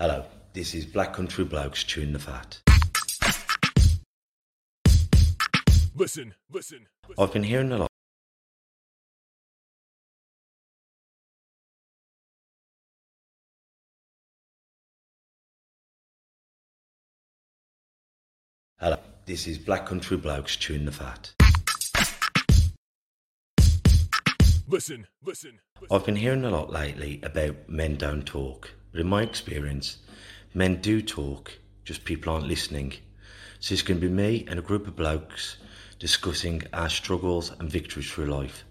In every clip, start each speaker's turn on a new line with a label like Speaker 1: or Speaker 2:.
Speaker 1: Hello, this is Black Country Blokes Chewing the Fat.
Speaker 2: Listen, listen.
Speaker 1: I've been hearing a lot. Hello, this is Black Country Blokes Chewing the Fat.
Speaker 2: Listen, listen.
Speaker 1: I've been hearing a lot lately about men don't talk, but in my experience, men do talk, just people aren't listening. So it's going to be me and a group of blokes discussing our struggles and victories through life.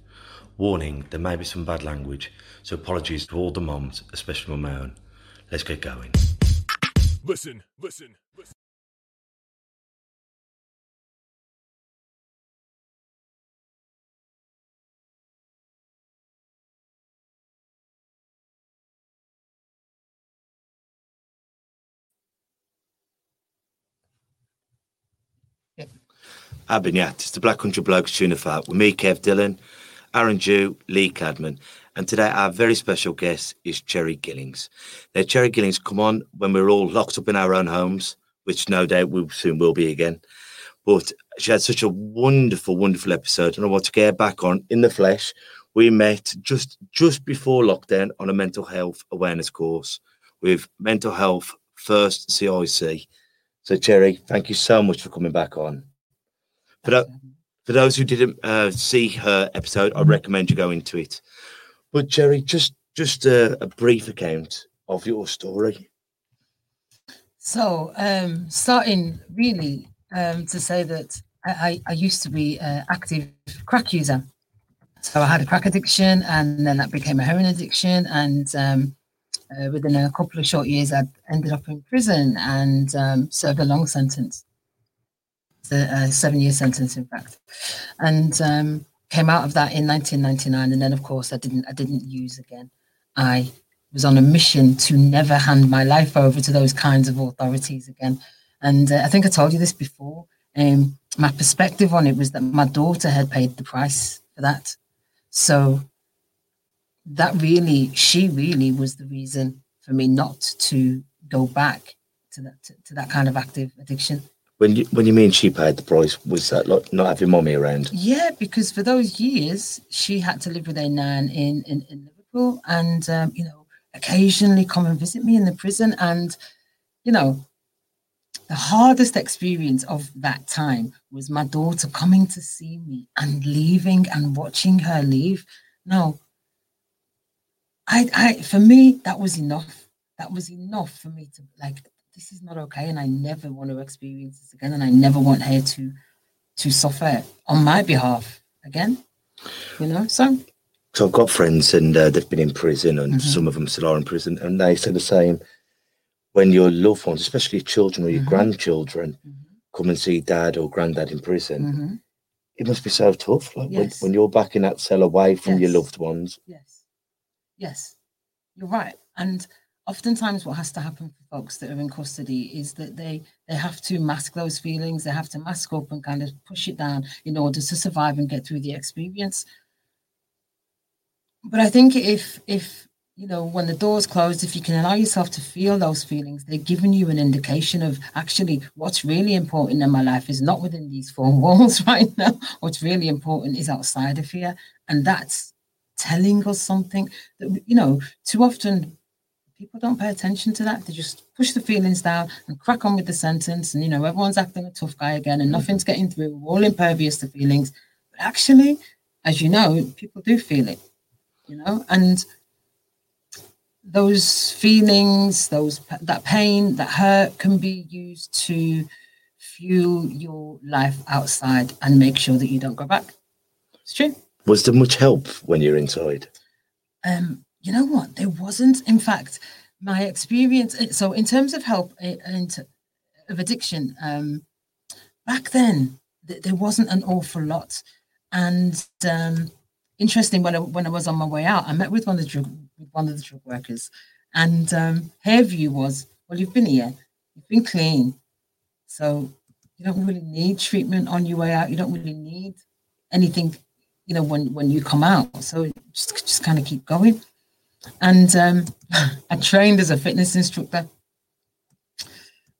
Speaker 1: Warning, there may be some bad language, so apologies to all the moms, especially my own. Let's get going.
Speaker 2: Listen, listen.
Speaker 1: Abinyat, it's the Black Country Blokes Tuna Fat with me, Kev Dillon, Aaron Jew, Lee Cadman. And today our very special guest is Cheri Gillings. Now, Cheri Gillings come on when we're all locked up in our own homes, which no doubt we soon will be again. But she had such a wonderful, wonderful episode, and I want to get back on in the flesh. We met just just before lockdown on a mental health awareness course with Mental Health First CIC. So, Cheri, thank you so much for coming back on. For, tho- for those who didn't uh, see her episode, I recommend you go into it. But Cheri, just just a, a brief account of your story.
Speaker 3: So, um, starting really um, to say that I, I, I used to be an active crack user. So I had a crack addiction, and then that became a heroin addiction. And um, uh, within a couple of short years, I ended up in prison and um, served a long sentence, a, a seven-year sentence, in fact, and um, came out of that in 1999. And then, of course, I didn't I didn't use again. I was on a mission to never hand my life over to those kinds of authorities again. And uh, I think I told you this before. Um, my perspective on it was that my daughter had paid the price for that. So that really, she really was the reason for me not to go back to that to, to that kind of active addiction.
Speaker 1: When you when you mean she paid the price, was that like not having mommy around?
Speaker 3: Yeah, because for those years she had to live with a nan in in, in Liverpool, and um, you know occasionally come and visit me in the prison, and you know the hardest experience of that time was my daughter coming to see me and leaving and watching her leave. Now, I, I, for me, that was enough. That was enough for me to like. This is not okay, and I never want to experience this again, and I never want her to, to suffer on my behalf again. You know, so
Speaker 1: So I've got friends and uh, they've been in prison, and
Speaker 3: Mhm.
Speaker 1: some of them still are in prison, and they say the same. When your loved ones, especially your children or your
Speaker 3: Mhm.
Speaker 1: grandchildren,
Speaker 3: Mhm.
Speaker 1: come and see dad or granddad in prison,
Speaker 3: Mhm.
Speaker 1: it must be so tough. Like when,
Speaker 3: Yes.
Speaker 1: when you're back in that cell away from your loved ones.
Speaker 3: Yes. Yes. You're right. And oftentimes what has to happen for folks that are in custody is that they they have to mask those feelings, they have to mask up and kind of push it down in order to survive and get through the experience. But I think if if you know when the door's closed, if you can allow yourself to feel those feelings, they're giving you an indication of actually what's really important in my life is not within these four walls right now. What's really important is outside of here. And that's telling us something that you know too often people don't pay attention to that. They just push the feelings down and crack on with the sentence and you know everyone's acting a tough guy again and nothing's getting through. We're all impervious to feelings. But actually as you know people do feel it you know? And those feelings those that pain that hurt can be used to fuel your life outside and make sure that you don't go back. It's true.
Speaker 1: Was there much help when you're inside?
Speaker 3: um, you know what? There wasn't. In fact, my experience. eh, So, in terms of help eh, and of addiction, um, back then th- there wasn't an awful lot. And um, interesting, when I, when I was on my way out, I met with one of the drug one of the drug workers, and um, her view was, "Well, you've been here, you've been clean, so you don't really need treatment on your way out. You don't really need anything." you know when when you come out so just just kind of keep going and um i trained as a fitness instructor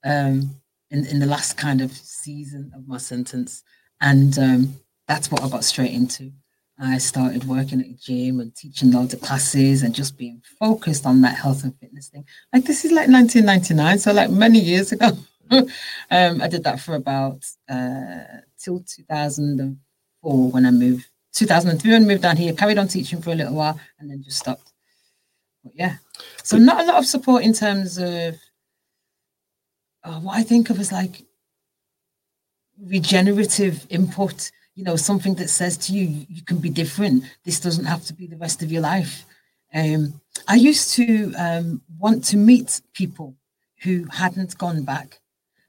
Speaker 3: um, in in the last kind of season of my sentence, and um, that's what I got straight into. I started working at a gym and teaching loads of classes and just being focused on that health and fitness thing. Like this is like 1999, so like many years ago. um, I did that for about uh, till 2004 when I moved. 2003 when I moved down here, carried on teaching for a little while, and then just stopped. But yeah, so not a lot of support in terms of uh, what I think of as like regenerative input you know something that says to you you can be different. This doesn't have to be the rest of your life. Um, i used to um, want to meet people who hadn't gone back.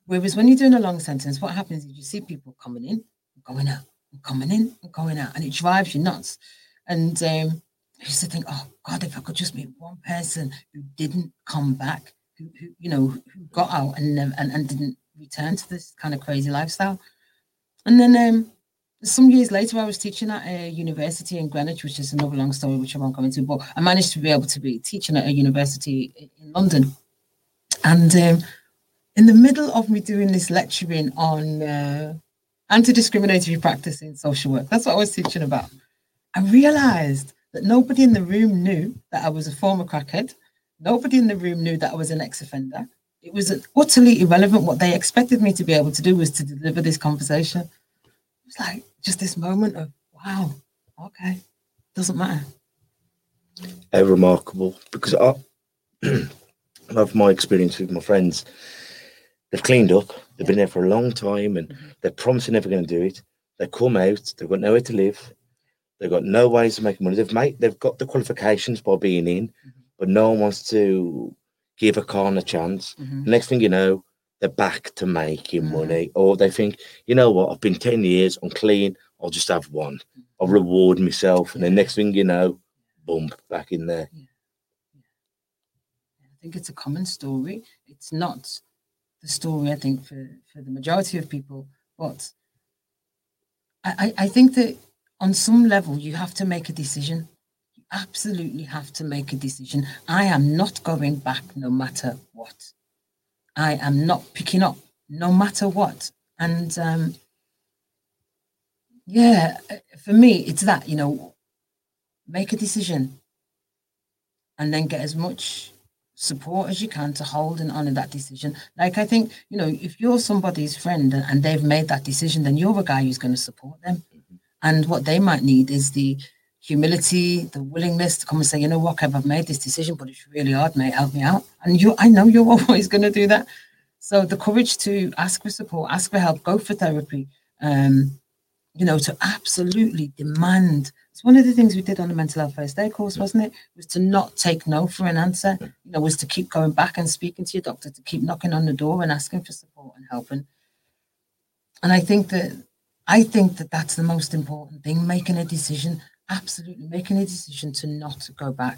Speaker 3: Whereas when you're doing a long sentence what happens is you see people coming in going out coming in and going out and it drives you nuts. And um, i used to think oh god if i could just meet one person who didn't come back who, who you know who got out and, and and didn't return to this kind of crazy lifestyle and then um, some years later, I was teaching at a university in Greenwich, which is another long story, which I won't go into. But I managed to be able to be teaching at a university in London. And um, in the middle of me doing this lecturing on uh, anti discriminatory practice in social work, that's what I was teaching about. I realized that nobody in the room knew that I was a former crackhead. Nobody in the room knew that I was an ex offender. It was utterly irrelevant. What they expected me to be able to do was to deliver this conversation. It was like, just this moment of wow, okay, doesn't matter.
Speaker 1: Uh, remarkable because I love my experience with my friends. They've cleaned up. They've been there for a long time, and
Speaker 3: Mhm.
Speaker 1: they're promising never going to do it. They come out. They've got nowhere to live. They've got no ways of making money. They've made. They've got the qualifications by being in, but no one wants to give a con a chance.
Speaker 3: Mhm.
Speaker 1: Next thing you know, they're back to making
Speaker 3: Mhm.
Speaker 1: money, or they think, you know what, I've been 10 years, I'm clean, I'll just have one. I'll reward myself. And the next thing you know, boom, back in there.
Speaker 3: I think it's a common story. It's not the story, I think, for, for the majority of people, but I, I I think that on some level you have to make a decision. You absolutely have to make a decision. I am not going back no matter what. I am not picking up no matter what. And um, yeah, for me, it's that, you know, make a decision and then get as much support as you can to hold and honor that decision. Like I think, you know, if you're somebody's friend and they've made that decision, then you're a guy who's going to support them. And what they might need is the humility, the willingness to come and say, you know what, Kev, I've made this decision, but it's really hard, mate. Help me out. And you I know you're always going to do that. So the courage to ask for support, ask for help, go for therapy, um, you know, to absolutely demand. It's one of the things we did on the mental health first aid course, wasn't it? Was to not take no for an answer. You know, was to keep going back and speaking to your doctor, to keep knocking on the door and asking for support and help. And, and I think that I think that that's the most important thing. Making a decision, absolutely making a decision to not go back.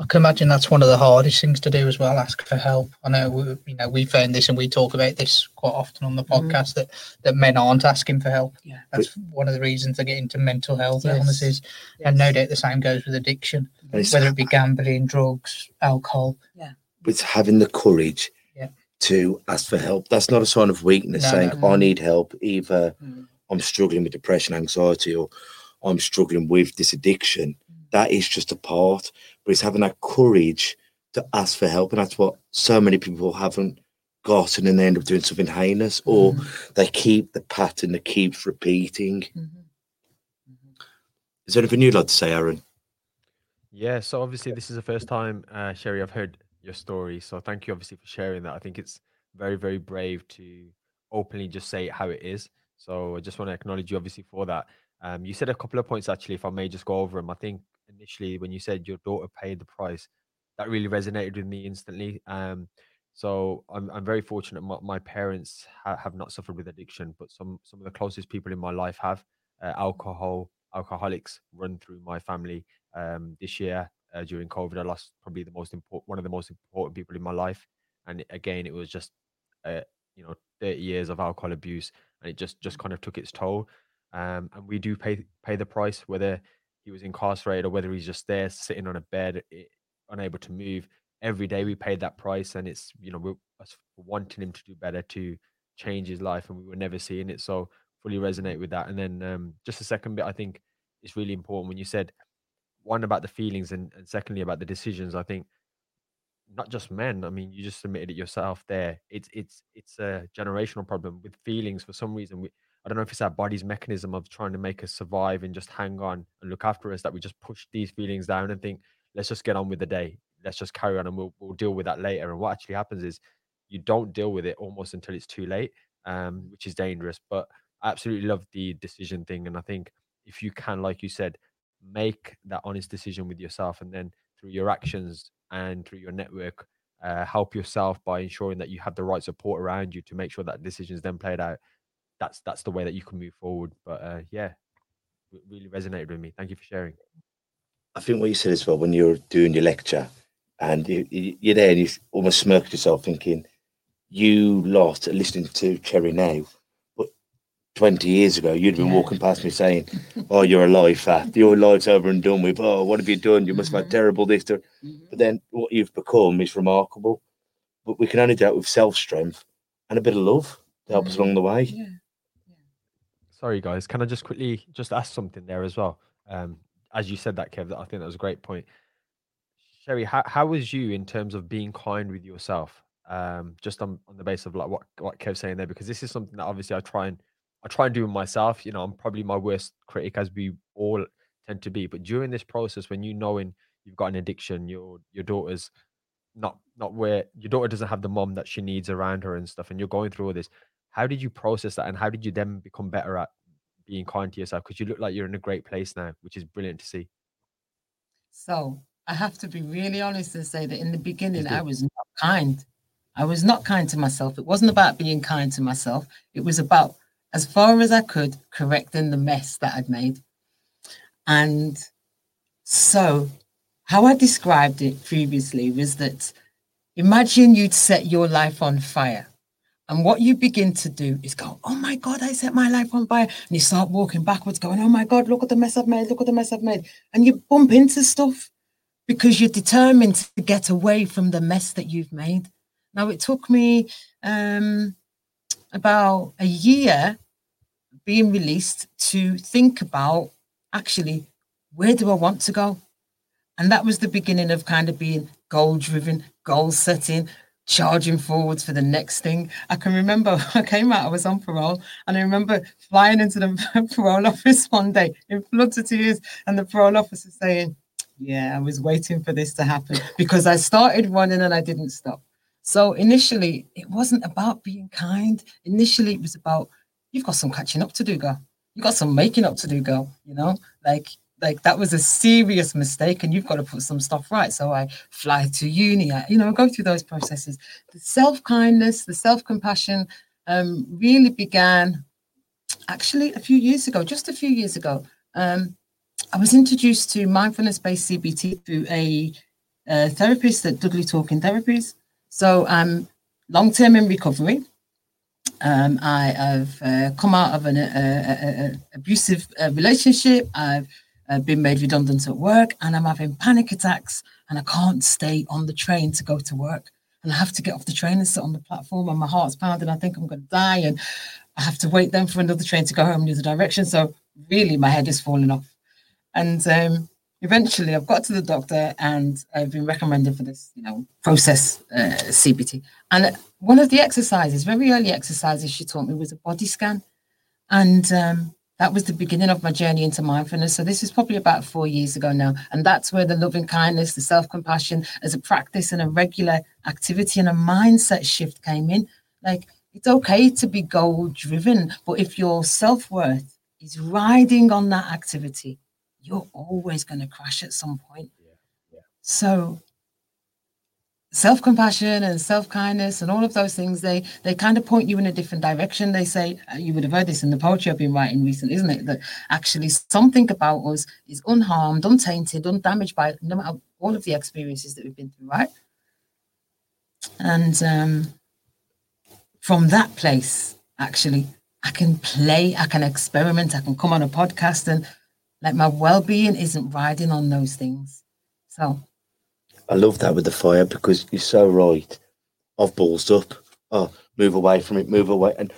Speaker 4: I can imagine that's one of the hardest things to do as well. Ask for help. I know, we, you know, we found this and we talk about this quite often on the
Speaker 3: Mhm.
Speaker 4: podcast that that men aren't asking for help.
Speaker 3: Yeah.
Speaker 4: That's one of the reasons they get into mental health
Speaker 3: Yes.
Speaker 4: illnesses, and no doubt the same goes with addiction,
Speaker 1: it's,
Speaker 4: whether it be gambling, drugs, alcohol.
Speaker 1: Yeah, it's having the courage
Speaker 4: Yeah.
Speaker 1: to ask for help. That's not a sign of weakness
Speaker 4: No,
Speaker 1: saying,
Speaker 3: no.
Speaker 1: I need help. Either
Speaker 3: Mm.
Speaker 1: I'm struggling with depression, anxiety, or I'm struggling with this addiction. That is just a part, but it's having that courage to ask for help. And that's what so many people haven't got, and then they end up doing something heinous, or
Speaker 3: Mhm.
Speaker 1: they keep the pattern that keeps repeating.
Speaker 3: Mhm.
Speaker 1: Is there anything you'd like to say, Aaron?
Speaker 5: Yeah, so obviously this is the first time, uh, Cheri, I've heard your story. So thank you obviously for sharing that. I think it's very, very brave to openly just say how it is. So I just want to acknowledge you obviously for that. Um, you said a couple of points actually, if I may just go over them. I think initially when you said your daughter paid the price, that really resonated with me instantly. Um, so I'm, I'm very fortunate. My, my parents ha- have not suffered with addiction, but some some of the closest people in my life have. Uh, alcohol, alcoholics run through my family. Um, this year uh, during COVID, I lost probably the most important, one of the most important people in my life. And again, it was just, uh, you know, 30 years of alcohol abuse, and it just just kind of took its toll. Um, and we do pay pay the price, whether he was incarcerated or whether he's just there sitting on a bed, i unable to move. every day we paid that price, and it's you know we're wanting him to do better to change his life, and we were never seeing it. So fully resonate with that. And then um, just the second bit, I think is really important when you said one about the feelings and, and secondly about the decisions. I think not just men. I mean, you just admitted it yourself there. It's it's it's a generational problem with feelings. For some reason, we I don't know if it's our body's mechanism of trying to make us survive and just hang on and look after us that we just push these feelings down and think, let's just get on with the day. Let's just carry on and we'll we'll deal with that later. And what actually happens is you don't deal with it almost until it's too late, um, which is dangerous. But I absolutely love the decision thing, and I think if you can, like you said, make that honest decision with yourself, and then through your actions and through your network, uh, help yourself by ensuring that you have the right support around you to make sure that decisions then played out. That's that's the way that you can move forward. But uh, yeah, it really resonated with me. Thank you for sharing.
Speaker 1: I think what you said as well when you're doing your lecture, and you, you, you're there and you almost smirked yourself, thinking you lost listening to Cheri now. But 20 years ago, you'd been walking past me saying, Oh, you're alive, fat. Your life's over and done with. Oh, what have you done? You must have had
Speaker 3: Mhm.
Speaker 1: terrible this. There.
Speaker 3: Mhm.
Speaker 1: But then what you've become is remarkable. But we can only do it with self strength and a bit of love to help us
Speaker 3: Mhm.
Speaker 1: along the way.
Speaker 3: Yeah.
Speaker 5: Sorry, guys. Can I just quickly just ask something there as well? Um, as you said that, Kev, that I think that was a great point. Cheri, how, how was you in terms of being kind with yourself? Um, just on, on the basis of like what what Kev's saying there, because this is something that obviously I try and I try and do it myself. You know, I'm probably my worst critic, as we all tend to be. But during this process, when you knowing you've got an addiction, your your daughter's not not where your daughter doesn't have the mom that she needs around her and stuff, and you're going through all this. How did you process that, and how did you then become better at being kind to yourself? Because you look like you're in a great place now, which is brilliant to see.
Speaker 3: So I have to be really honest and say that in the beginning. I was not kind. I was not kind to myself. It wasn't about being kind to myself. It was about, as far as I could, correcting the mess that I'd made. And so, how I described it previously was that imagine you'd set your life on fire. And what you begin to do is go, oh my God, I set my life on fire. And you start walking backwards, going, oh my God, look at the mess I've made, look at the mess I've made. And you bump into stuff because you're determined to get away from the mess that you've made. Now, it took me um, about a year being released to think about actually where do I want to go? And that was the beginning of kind of being goal driven, goal setting, charging forwards for the next thing. I can remember I came out, I was on parole, and I remember flying into the parole office one day in floods of tears, and the parole officer saying, Yeah, I was waiting for this to happen because I started running and I didn't stop. So initially, it wasn't about being kind. Initially, it was about you've got some catching up to do, girl. You've got some making up to do, girl. You know, like like that was a serious mistake, and you've got to put some stuff right. So I fly to uni, I, you know, go through those processes. The self kindness, the self compassion, um, really began actually a few years ago, just a few years ago. Um, I was introduced to mindfulness based CBT through a, uh therapist at Dudley Talking Therapies. So I'm long term in recovery. Um, I have uh, come out of an uh, uh, uh, abusive relationship. I've been made redundant at work, and I'm having panic attacks, and I can't stay on the train to go to work. And I have to get off the train and sit on the platform, and my heart's pounding. I think I'm going to die, and I have to wait then for another train to go home in the other direction. So really, my head is falling off. And um, eventually, I've got to the doctor, and I've been recommended for this, you know, process uh, CBT. And one of the exercises, very early exercises, she taught me was a body scan, and um, that was the beginning of my journey into mindfulness. So this is probably about four years ago now, and that's where the loving kindness, the self compassion, as a practice and a regular activity and a mindset shift came in. Like it's okay to be goal driven, but if your self worth is riding on that activity, you're always going to crash at some point. So self-compassion and self-kindness and all of those things they they kind of point you in a different direction. They say uh, you would have heard this in the poetry i've been writing recently isn't it? That actually something about us is unharmed untainted undamaged by no matter all of the experiences that we've been through right? And um from that place actually i can play i can experiment i can come on a podcast and like my well-being isn't riding on those things so
Speaker 1: I love that with the fire because you're so right. I've ballsed up. Oh, move away from it, move away. And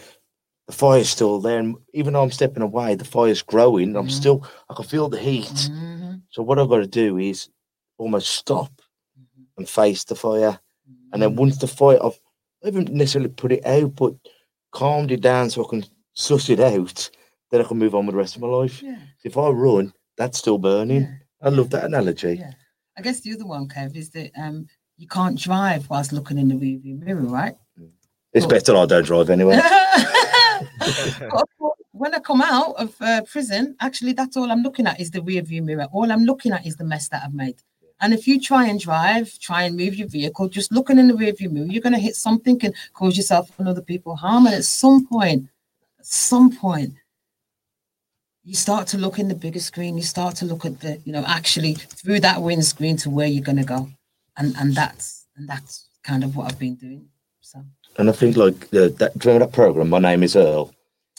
Speaker 1: the fire's still there. And even though I'm stepping away, the fire's growing. I'm
Speaker 3: Mhm.
Speaker 1: still, I can feel the heat.
Speaker 3: Mhm,
Speaker 1: So what I've got to do is almost stop
Speaker 3: mhm,
Speaker 1: and face the fire. And then
Speaker 3: mhm.
Speaker 1: once the fire, I've I haven't necessarily put it out, but calmed it down so I can suss it out. Then I can move on with the rest of my life.
Speaker 3: yeah,
Speaker 1: If I run, that's still burning.
Speaker 3: yeah.
Speaker 1: I love that analogy.
Speaker 3: Yeah. I guess the other one, Kev, is that um, you can't drive whilst looking in the rearview mirror, right?
Speaker 1: It's
Speaker 3: Cool.
Speaker 1: better I don't drive anyway.
Speaker 3: But when I come out of uh, prison, actually, that's all I'm looking at is the rearview mirror. All I'm looking at is the mess that I've made. And if you try and drive, try and move your vehicle, just looking in the rearview mirror, you're going to hit something and cause yourself and other people harm. And at some point, at some point, you start to look in the bigger screen. You start to look at the, you know, actually through that windscreen to where you're going to go, and and that's and that's kind of what I've been doing. So
Speaker 1: And I think like uh, that. Do you remember that program? My name is Earl.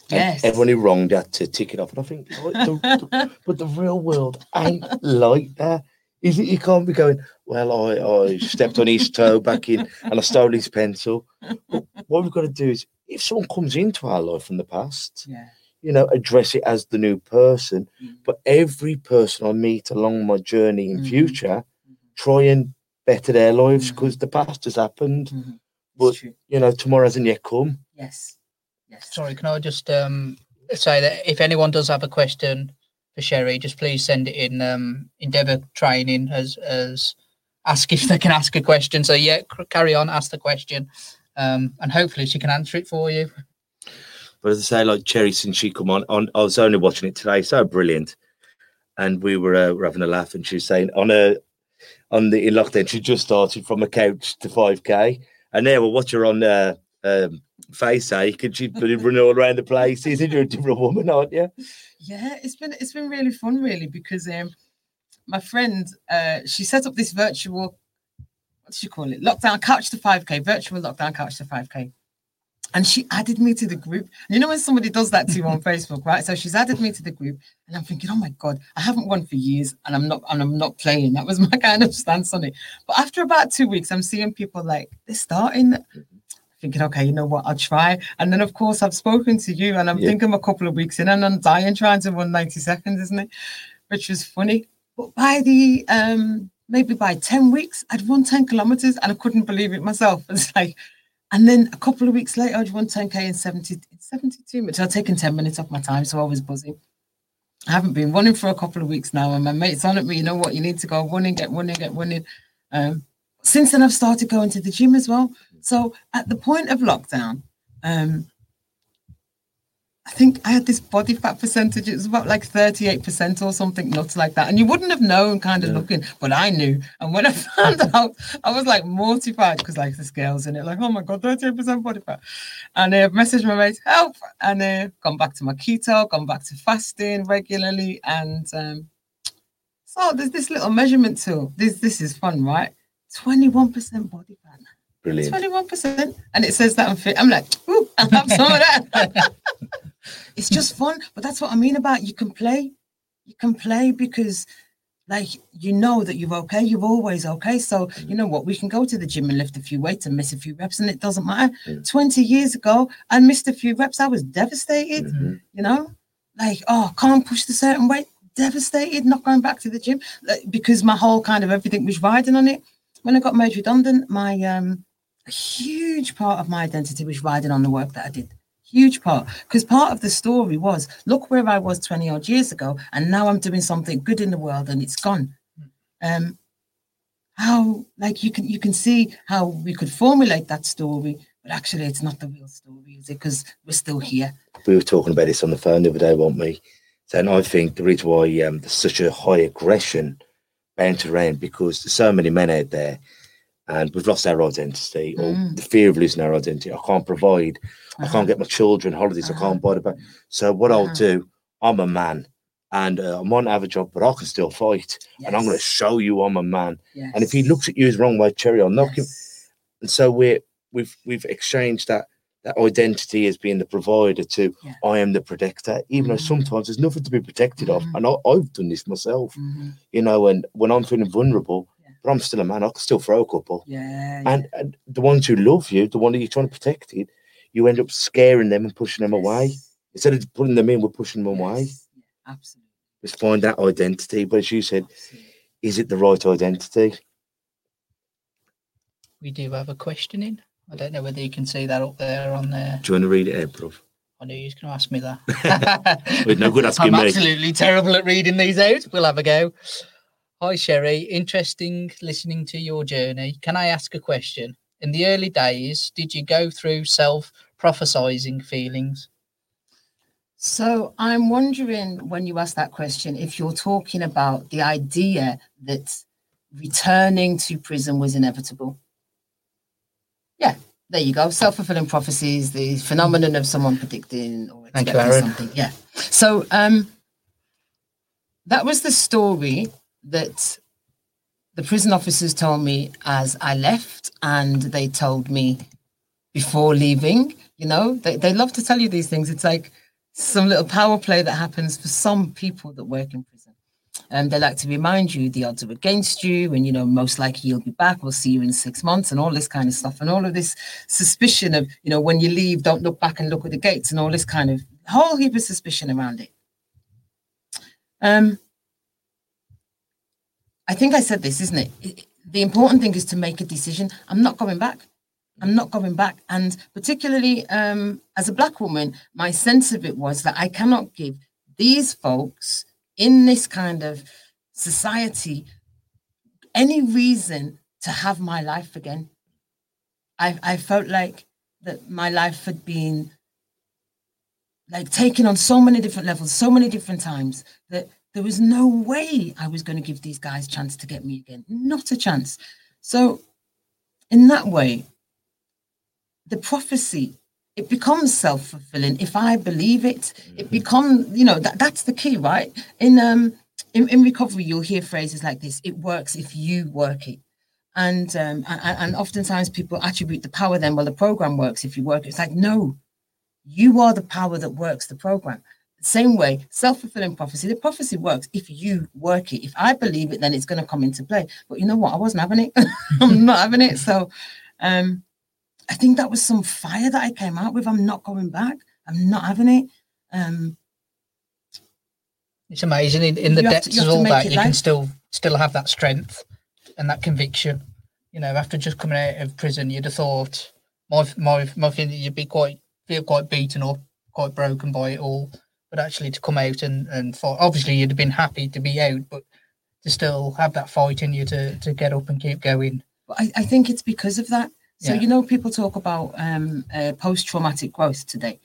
Speaker 1: And
Speaker 3: yes,
Speaker 1: Everyone who wronged had to tick it off, and I think, like, the, the- but the real world ain't like that. Is it? You can't be going. Well, I, I stepped on his toe back in, and I stole his pencil. But what we've got to do is, if someone comes into our life from the past,
Speaker 3: yeah.
Speaker 1: You know, address it as the new person.
Speaker 3: Mm.
Speaker 1: But every person I meet along my journey in
Speaker 3: Mhm.
Speaker 1: future, try and better their lives because the past has happened.
Speaker 3: Mhm.
Speaker 1: But-
Speaker 3: true.
Speaker 1: You know, tomorrow hasn't yet come.
Speaker 3: Yes. Yes.
Speaker 4: Sorry, can I just um, say that if anyone does have a question for Cheri, just please send it in um, Endeavour Training as as ask if they can ask a question. So yeah, c- carry on, ask the question, um, and hopefully she can answer it for you.
Speaker 1: But as I say, like Cheri, since she come on, on I was only watching it today, so brilliant. And we were, uh, were having a laugh, and she was saying on a on the in lockdown, she just started from a couch to five k, and now we'll watch her on uh, um, face ache, and she's running all around the place. Isn't you're a different woman, aren't you?
Speaker 3: Yeah, it's been it's been really fun, really, because um, my friend uh, she set up this virtual, what does she call it? Lockdown couch to five k, virtual lockdown couch to five k, and she added me to the group. You know when somebody does that to you on Facebook, right? So she's added me to the group, and I'm thinking, oh my god, I haven't won for years, and I'm not and I'm not playing. That was my kind of stance on it. But after about two weeks, I'm seeing people like they're starting. Thinking, okay, you know what, I'll try. And then, of course, I've spoken to you, and I'm
Speaker 1: Yeah.
Speaker 3: thinking a couple of weeks in, and I'm dying trying to run 90 seconds, isn't it? Which was funny. But by the um, maybe by 10 weeks, I'd run 10 kilometers and I couldn't believe it myself. It's like, and then a couple of weeks later, I'd run 10k in 70, 72 minutes. I'd taken 10 minutes off my time, so I was buzzing. I haven't been running for a couple of weeks now, and my mate's on at me. You know what? You need to go running, get running, get running. Um, since then, I've started going to the gym as well. So at the point of lockdown, um, I think I had this body fat percentage. It was about like 38% or something, nuts like that. And you wouldn't have known kind of
Speaker 1: Yeah.
Speaker 3: looking, but I knew. And when I found out, I was like mortified because like the scales in it, like, oh my God, 38% body fat. And I uh, messaged my mate, help. And uh, gone back to my keto, gone back to fasting regularly. And um, so there's this little measurement tool. This, this is fun, right? 21% body fat.
Speaker 1: Brilliant.
Speaker 3: 21%. And it says that I'm fit. I'm like, ooh, I'll have some of that. it's just fun. But that's what I mean about you can play. You can play because like you know that you're okay. You're always okay. So you know what? We can go to the gym and lift a few weights and miss a few reps, and it doesn't matter.
Speaker 1: Mm.
Speaker 3: 20 years ago, I missed a few reps. I was devastated,
Speaker 1: Mhm.
Speaker 3: you know, like, oh, can't push the certain weight, devastated, not going back to the gym like, because my whole kind of everything was riding on it. When I got made redundant, my um a huge part of my identity was riding on the work that I did. Huge part. Because part of the story was look where I was 20 odd years ago, and now I'm doing something good in the world and it's gone. Um how like you can you can see how we could formulate that story, but actually it's not the real story, is it? Because we're still here.
Speaker 1: we were talking about this on the phone the other day, weren't we? And I think the reason why um, there's such a high aggression bound around because there's so many men out there and we've lost our identity or
Speaker 3: Mm.
Speaker 1: the fear of losing our identity. I can't provide, I can't get my children holidays, I can't buy the back. So what I'll
Speaker 3: Uh-huh.
Speaker 1: do, I'm a man and uh, I might have a job, but I can still fight. And I'm going to show you I'm a man.
Speaker 3: yes,
Speaker 1: And if he looks at you the wrong way, Cheri, I'll knock him. And so we're we've we've exchanged that that identity as being the provider to
Speaker 3: Yeah.
Speaker 1: I am the protector, even though
Speaker 3: Mhm.
Speaker 1: sometimes there's nothing to be protected of.
Speaker 3: Mhm.
Speaker 1: And I, I've done this myself,
Speaker 3: Mhm.
Speaker 1: you know, and when I'm feeling vulnerable. But I'm still a man. I can still throw a couple.
Speaker 3: Yeah.
Speaker 1: And, and the ones who love you, the one that you're trying to protect, it, you end up scaring them and pushing them away. Instead of putting them in, we're pushing them away.
Speaker 3: Yeah, absolutely.
Speaker 1: Let's find that identity. But as you said,
Speaker 3: absolutely.
Speaker 1: is it the right identity?
Speaker 4: We do have a question in. I don't know whether you can see that up there on there.
Speaker 1: Do you want to read it out, bruv?
Speaker 4: I knew you was going to ask me that.
Speaker 1: No good asking
Speaker 4: I'm
Speaker 1: me.
Speaker 4: absolutely terrible at reading these out. We'll have a go. Hi, Cheri. Interesting listening to your journey. Can I ask a question? In the early days, did you go through self prophesizing feelings?
Speaker 3: So I'm wondering when you ask that question if you're talking about the idea that returning to prison was inevitable. Yeah, there you go. Self-fulfilling prophecies, the phenomenon of someone predicting or
Speaker 4: Thank you,
Speaker 3: expecting
Speaker 4: Aaron.
Speaker 3: something. Yeah. So um that was the story that the prison officers told me as I left, and they told me before leaving. You know, they, they love to tell you these things. It's like some little power play that happens for some people that work in prison. And they like to remind you the odds are against you, and you know, most likely you'll be back. We'll see you in six months, and all this kind of stuff, and all of this suspicion of, you know, when you leave, don't look back and look at the gates, and all this kind of whole heap of suspicion around it. Um, I think I said this, isn't it? The important thing is to make a decision. I'm not going back. I'm not going back. And particularly um, as a black woman, my sense of it was that I cannot give these folks in this kind of society any reason to have my life again. I, I felt like that my life had been like taken on so many different levels, so many different times that there was no way I was going to give these guys a chance to get me again. Not a chance. So, in that way, the prophecy it becomes self-fulfilling if i believe it it becomes you know that, that's the key right in um in, in recovery you'll hear phrases like this it works if you work it and um and, and oftentimes people attribute the power then well the program works if you work it. it's like no you are the power that works the program same way self-fulfilling prophecy the prophecy works if you work it if i believe it then it's going to come into play but you know what i wasn't having it i'm not having it so um I think that was some fire that I came out with. I'm not going back. I'm not having it. Um,
Speaker 4: It's amazing in, in the
Speaker 3: have to-
Speaker 4: depths of all that, you can still still have that strength and that conviction. You know, after just coming out of prison, you'd have thought my my my feeling you'd be quite feel quite beaten up, quite broken by it all. But actually, to come out and and fight, obviously you'd have been happy to be out, but to still have that fight in you to to get up and keep going.
Speaker 3: but I, I think it's because of that. So,
Speaker 4: Yeah.
Speaker 3: you know, people talk about um, uh, post traumatic growth today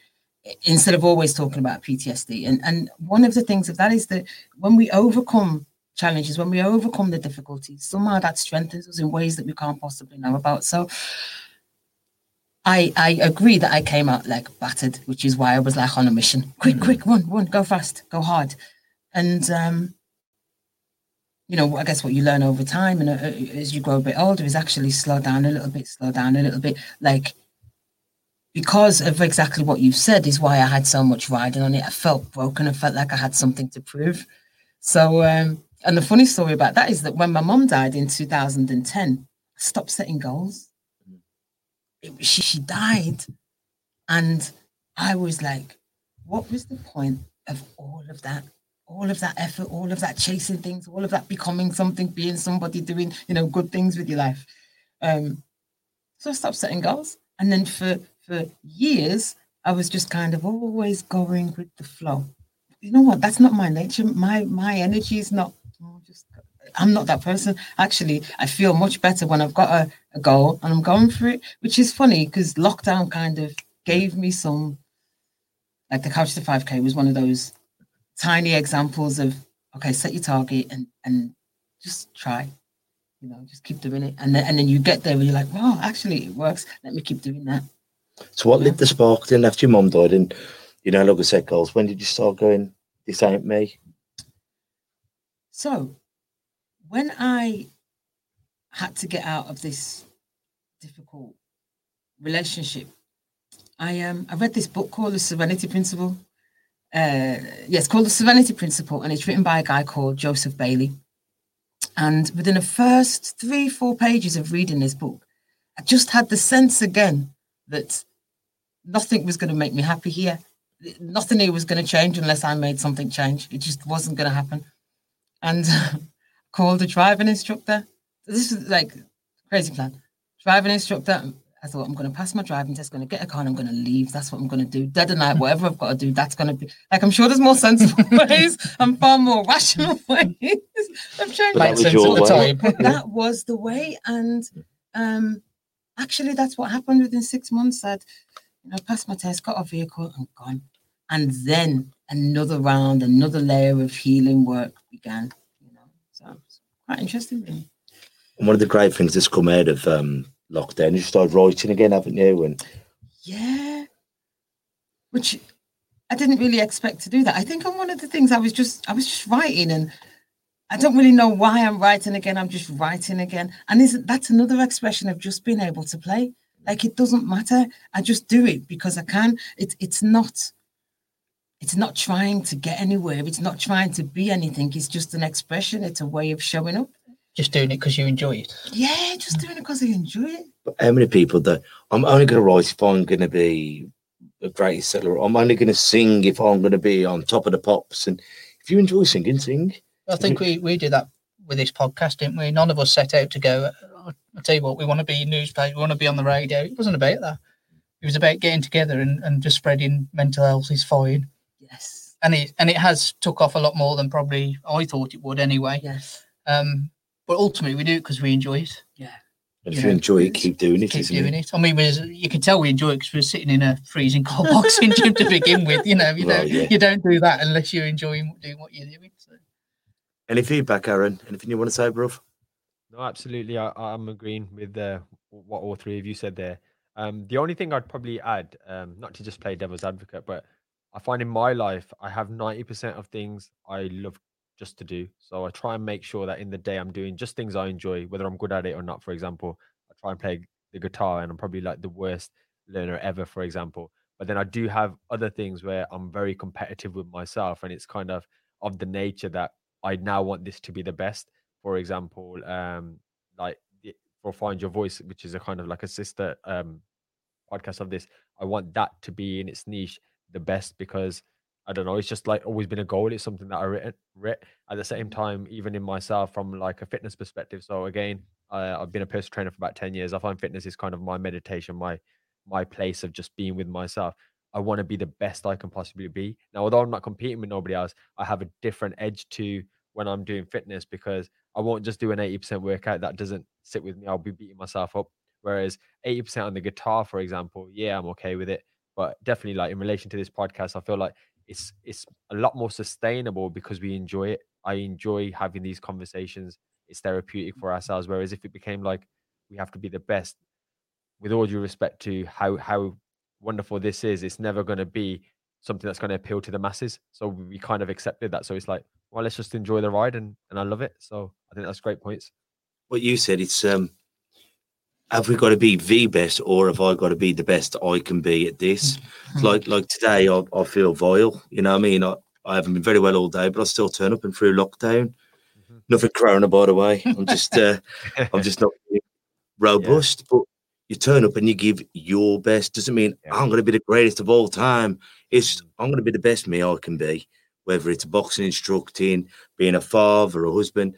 Speaker 3: instead of always talking about PTSD. And, and one of the things of that is that when we overcome challenges, when we overcome the difficulties, somehow that strengthens us in ways that we can't possibly know about. So, I, I agree that I came out like battered, which is why I was like on a mission. Quick, quick, run, run, go fast, go hard. And um, you know, I guess what you learn over time and uh, uh, as you grow a bit older is actually slow down a little bit, slow down a little bit. Like, because of exactly what you've said, is why I had so much riding on it. I felt broken. I felt like I had something to prove. So, um, and the funny story about that is that when my mum died in 2010, I stopped setting goals. She, she died. And I was like, what was the point of all of that? all of that effort, all of that chasing things, all of that becoming something, being somebody, doing you know good things with your life. Um, so I stopped setting goals, and then for for years I was just kind of always going with the flow. You know what? That's not my nature. My my energy is not. I'm not that person. Actually, I feel much better when I've got a, a goal and I'm going for it, which is funny because lockdown kind of gave me some. Like the Couch to 5K was one of those tiny examples of okay set your target and and just try you know just keep doing it and then and then you get there and you're like wow actually it works let me keep doing that
Speaker 1: So what
Speaker 3: Yeah.
Speaker 1: lit the spark then after your mum died and you know, like I said, goals, when did you start going, this ain't me?
Speaker 3: so when i had to get out of this difficult relationship i um i read this book called the serenity principle uh yes called the serenity principle and it's written by a guy called joseph bailey And within the first three, four pages of reading this book, I just had the sense again that nothing was going to make me happy here. Nothing here was going to change unless I made something change. It just wasn't going to happen. And called a driving instructor. This is like crazy plan. Driving instructor. I thought I'm going to pass my driving test, going to get a car, and I'm going to leave. That's what I'm going to do. Dead of night, whatever I've got to do, that's going to be like. I'm sure there's more sensible ways and far more rational ways of trying to
Speaker 1: was
Speaker 4: sense at the time.
Speaker 3: but that was the way. And um, actually, that's what happened within six months. I'd you know, passed my test, got a vehicle, and gone. And then another round, another layer of healing work began. You know, so it's quite interesting. Really.
Speaker 1: And one of the great things that's come out of um, lockdown, you started writing again, haven't you? And
Speaker 3: Yeah, which I didn't really expect to do that. I think on one of the things I was just I was just writing and. I don't really know why I'm writing again. I'm just writing again. And isn't that's another expression of just being able to play? Like it doesn't matter. I just do it because I can. It's it's not it's not trying to get anywhere. It's not trying to be anything. It's just an expression. It's a way of showing up.
Speaker 4: Just doing it because you enjoy it.
Speaker 3: Yeah, just doing it because I enjoy it.
Speaker 1: but how many people that I'm only going to write if I'm going to be the greatest seller. I'm only going to sing if I'm going to be on top of the pops. And if you enjoy singing, sing.
Speaker 4: I think we, we did that with this podcast, didn't we? None of us set out to go. "Oh, I'll tell you what, we want to be newspaper, we want to be on the radio. It wasn't about that. It was about getting together and, and just spreading mental health is fine.
Speaker 3: Yes.
Speaker 4: And it and it has took off a lot more than probably I thought it would anyway.
Speaker 3: Yes.
Speaker 4: Um, but ultimately we do it because we enjoy it. Yeah.
Speaker 1: And if
Speaker 4: Yeah.
Speaker 1: you enjoy it, keep doing it.
Speaker 4: Keep doing it. I mean, we you can tell we enjoy it because we're sitting in a freezing cold boxing gym to begin with. You know, you
Speaker 1: Well,
Speaker 4: don't
Speaker 1: yeah.
Speaker 4: you don't do that unless you're enjoying doing what you're doing. So.
Speaker 1: Any feedback, Aaron? Anything you want to say, bruv?
Speaker 5: No, absolutely. I, I'm agreeing with uh, what all three of you said there. Um, the only thing I'd probably add, um, not to just play devil's advocate, but I find in my life I have 90% of things I love just to do. So I try and make sure that in the day I'm doing just things I enjoy, whether I'm good at it or not. For example, I try and play the guitar and I'm probably like the worst learner ever, for example. But then I do have other things where I'm very competitive with myself and it's kind of of the nature that I now want this to be the best. For example, um, like for Find Your Voice, which is a kind of like a sister um, podcast of this, I want that to be in its niche the best because I don't know, it's just like always been a goal. It's something that I writ, writ at the same time, even in myself from like a fitness perspective. So again, I've been a personal trainer for about 10 years. I find fitness is kind of my meditation, my my place of just being with myself. I want to be the best I can possibly be. Now, although I'm not competing with nobody else, I have a different edge to when I'm doing fitness because I won't just do an 80% workout. That doesn't sit with me. I'll be beating myself up. Whereas 80% on the guitar, for example, yeah, I'm okay with it. But definitely like in relation to this podcast, I feel like it's it's a lot more sustainable because we enjoy it. I enjoy having these conversations. It's therapeutic for ourselves. Whereas if it became like we have to be the best, with all due respect to how how wonderful this is, it's never going to be something that's going to appeal to the masses. So we kind of accepted that. So it's like, well, let's just enjoy the ride, and and I love it. So I think that's great points.
Speaker 1: What you said, it's um, have we got to be the best, or have I got to be the best I can be at this? It's like like today, I, I feel vile. You know what I mean? I, I haven't been very well all day, but I still turn up and through lockdown.
Speaker 5: Mhm.
Speaker 1: Nothing corona, by the way. I'm just uh, I'm just not robust. But you turn up and you give your best. Doesn't mean
Speaker 5: Yeah.
Speaker 1: I'm going to be the greatest of all time. It's I'm going to be the best me I can be. Whether it's boxing, instructing, being a father, a husband,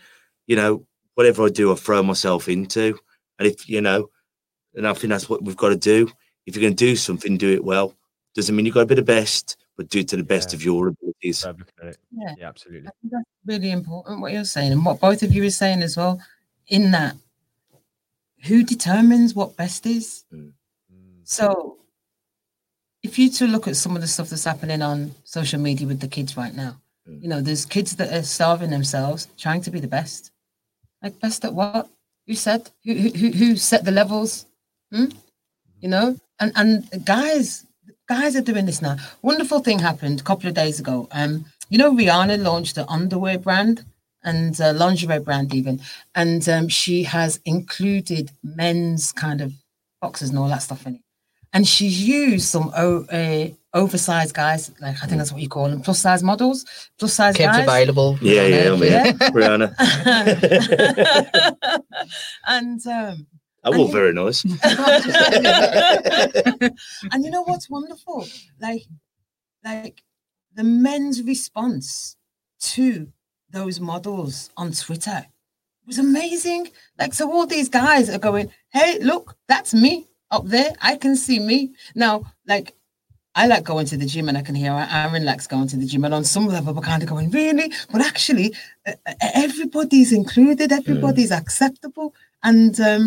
Speaker 1: you know, whatever I do, I throw myself into. And if you know, and I think that's what we've got to do. If you're going to do something, do it well. Doesn't mean you've got to be the best, but do it to the best of your abilities.
Speaker 5: So I'm looking at it.
Speaker 3: Yeah.
Speaker 5: Yeah, absolutely.
Speaker 3: I think that's really important what you're saying and what both of you are saying as well. In that, who determines what best is?
Speaker 5: Mm.
Speaker 3: So, if you to look at some of the stuff that's happening on social media with the kids right now,
Speaker 1: Mm.
Speaker 3: you know, there's kids that are starving themselves trying to be the best. Like best at what? Who said? Who who who- set the levels? Hmm? You know, and and guys, guys are doing this now. Wonderful thing happened a couple of days ago. Um, you know, Rihanna launched an underwear brand and a lingerie brand even, and um, she has included men's kind of boxes and all that stuff in it. And she's used some o- uh, oversized guys. Like I think that's what you call them, plus size models, plus size
Speaker 4: Kev's
Speaker 3: guys.
Speaker 4: available.
Speaker 1: Yeah, yeah, I'm
Speaker 3: Yeah.
Speaker 1: here. Brianna.
Speaker 3: and um,
Speaker 1: That was very nice.
Speaker 3: and you know what's wonderful? Like, like the men's response to those models on Twitter was amazing. Like, so all these guys are going, "Hey, look, that's me up there. I can see me now." Like, I like going to the gym, and I can hear Aaron likes going to the gym, and on some level, we're kind of going, "Really?" But actually, uh, uh, everybody's included. Everybody's acceptable, and um,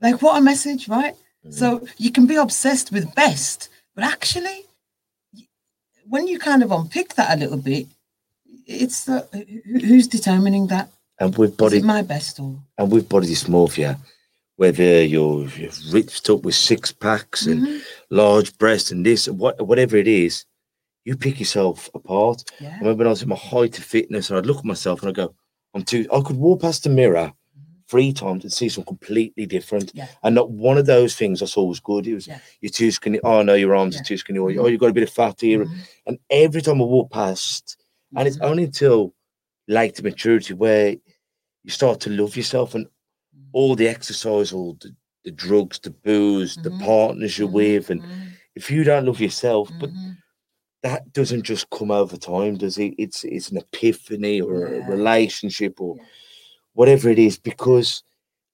Speaker 3: like, what a message, right? So you can be obsessed with best, but actually, when you kind of unpick that a little bit, it's the, who's determining that?
Speaker 1: And with body
Speaker 3: my best or?
Speaker 1: and with body dysmorphia, whether you're, you're ripped up with six packs and
Speaker 3: Mhm.
Speaker 1: large breasts and this, what whatever it is, you pick yourself apart.
Speaker 3: Yeah.
Speaker 1: I remember when I was in my height of fitness, and I'd look at myself and I go, "I'm too." I could walk past the mirror three times and see something completely different,
Speaker 3: Yeah.
Speaker 1: and not one of those things I saw was good. It was
Speaker 3: Yeah.
Speaker 1: you're too skinny. Oh no, your arms
Speaker 3: Yeah.
Speaker 1: are too skinny. Or oh, you've got a bit of fat here.
Speaker 3: Mhm.
Speaker 1: And every time I walk past, and it's
Speaker 3: Mhm.
Speaker 1: only until later maturity where you start to love yourself and
Speaker 3: Mm-hmm.
Speaker 1: All the exercise, all the, the drugs, the booze, the
Speaker 3: Mhm.
Speaker 1: partners you're
Speaker 3: Mhm.
Speaker 1: with, and
Speaker 3: Mhm.
Speaker 1: if you don't love yourself, but
Speaker 3: Mhm.
Speaker 1: that doesn't just come over time, does it? It's it's an epiphany or
Speaker 3: Yeah.
Speaker 1: a relationship or
Speaker 3: Yeah.
Speaker 1: whatever it is, because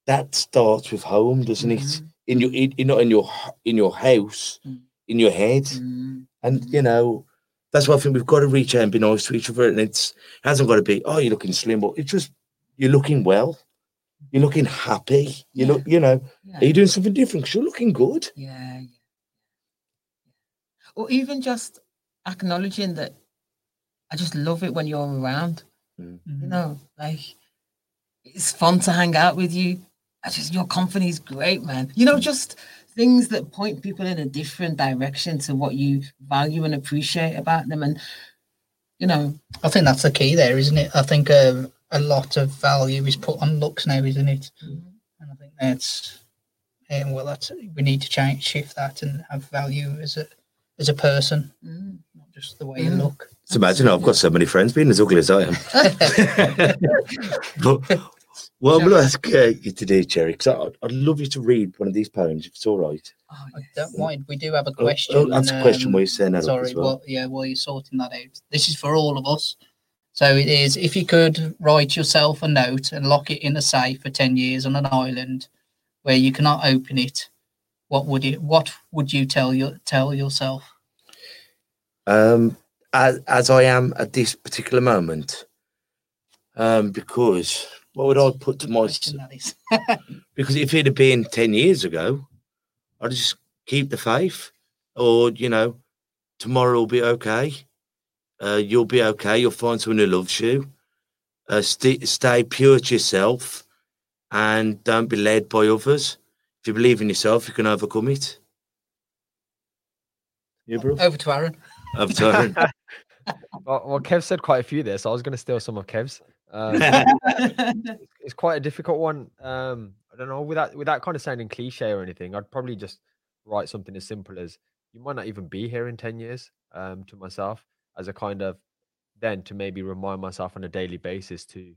Speaker 1: that starts with home, doesn't it?
Speaker 3: Mhm.
Speaker 1: In your in, not in your in your house,
Speaker 3: Mm.
Speaker 1: in your head,
Speaker 3: Mhm.
Speaker 1: and you know. That's why I think we've got to reach out and be nice to each other. And it's it hasn't got to be, oh, you're looking slim, but it's just you're looking well. You're looking happy. You look, you know,
Speaker 3: Yeah.
Speaker 1: are you doing something different? Because you're looking good.
Speaker 3: Yeah, yeah. Or even just acknowledging that I just love it when you're around.
Speaker 1: Mm.
Speaker 3: You know, like it's fun to hang out with you. I just your company's great, man. You know, just things that point people in a different direction to what you value and appreciate about them. And you know,
Speaker 4: I think that's the key there, isn't it? I think um, a lot of value is put on looks now, isn't it? And I think that's yeah, well, that's we need to change, shift that, and have value as a as a person,
Speaker 3: mm,
Speaker 4: not just the way you
Speaker 3: Mm.
Speaker 4: look.
Speaker 1: So imagine I've got so many friends being as ugly as I am. but what I'm going to ask uh, you to do, Cheri, because I'd, I'd love you to read one of these poems, if it's all right.
Speaker 3: oh,
Speaker 4: I don't mind. We do have a
Speaker 1: Oh,
Speaker 4: question.
Speaker 1: oh, that's a question
Speaker 4: um,
Speaker 1: where you send that
Speaker 4: Sorry,
Speaker 1: as well.
Speaker 4: well, yeah, while you're sorting that out. This is for all of us. So it is if you could write yourself a note and lock it in a safe for 10 years on an island where you cannot open it, what would it what would you tell your tell yourself?
Speaker 1: Um, as, as I am at this particular moment, um, because what would I put to my
Speaker 4: Question
Speaker 1: because if it had been 10 years ago, I'd just keep the faith, or you know, tomorrow will be okay. Uh, you'll be okay. You'll find someone who loves you. Uh, st- stay pure to yourself and don't be led by others. If you believe in yourself, you can overcome it. You, bro?
Speaker 4: Over to Aaron.
Speaker 1: Over to Aaron.
Speaker 5: well, well, Kev said quite a few there, so I was going to steal some of Kev's. Um, it's, it's quite a difficult one. Um, I don't know without without kind of sounding cliche or anything. I'd probably just write something as simple as "You might not even be here in ten years." Um, to myself as a kind of then to maybe remind myself on a daily basis to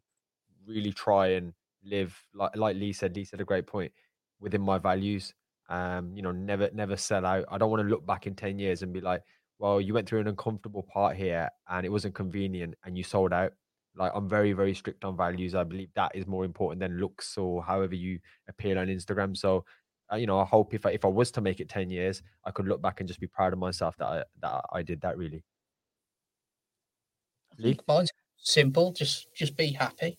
Speaker 5: really try and live like like Lee said. Lee said a great point within my values. Um, you know, never never sell out. I don't want to look back in ten years and be like, well, you went through an uncomfortable part here and it wasn't convenient and you sold out. Like I'm very, very strict on values. I believe that is more important than looks or however you appear on Instagram. So, uh, you know, I hope if I, if I was to make it 10 years, I could look back and just be proud of myself that I, that I did that really.
Speaker 4: Mine's simple. Just just be happy.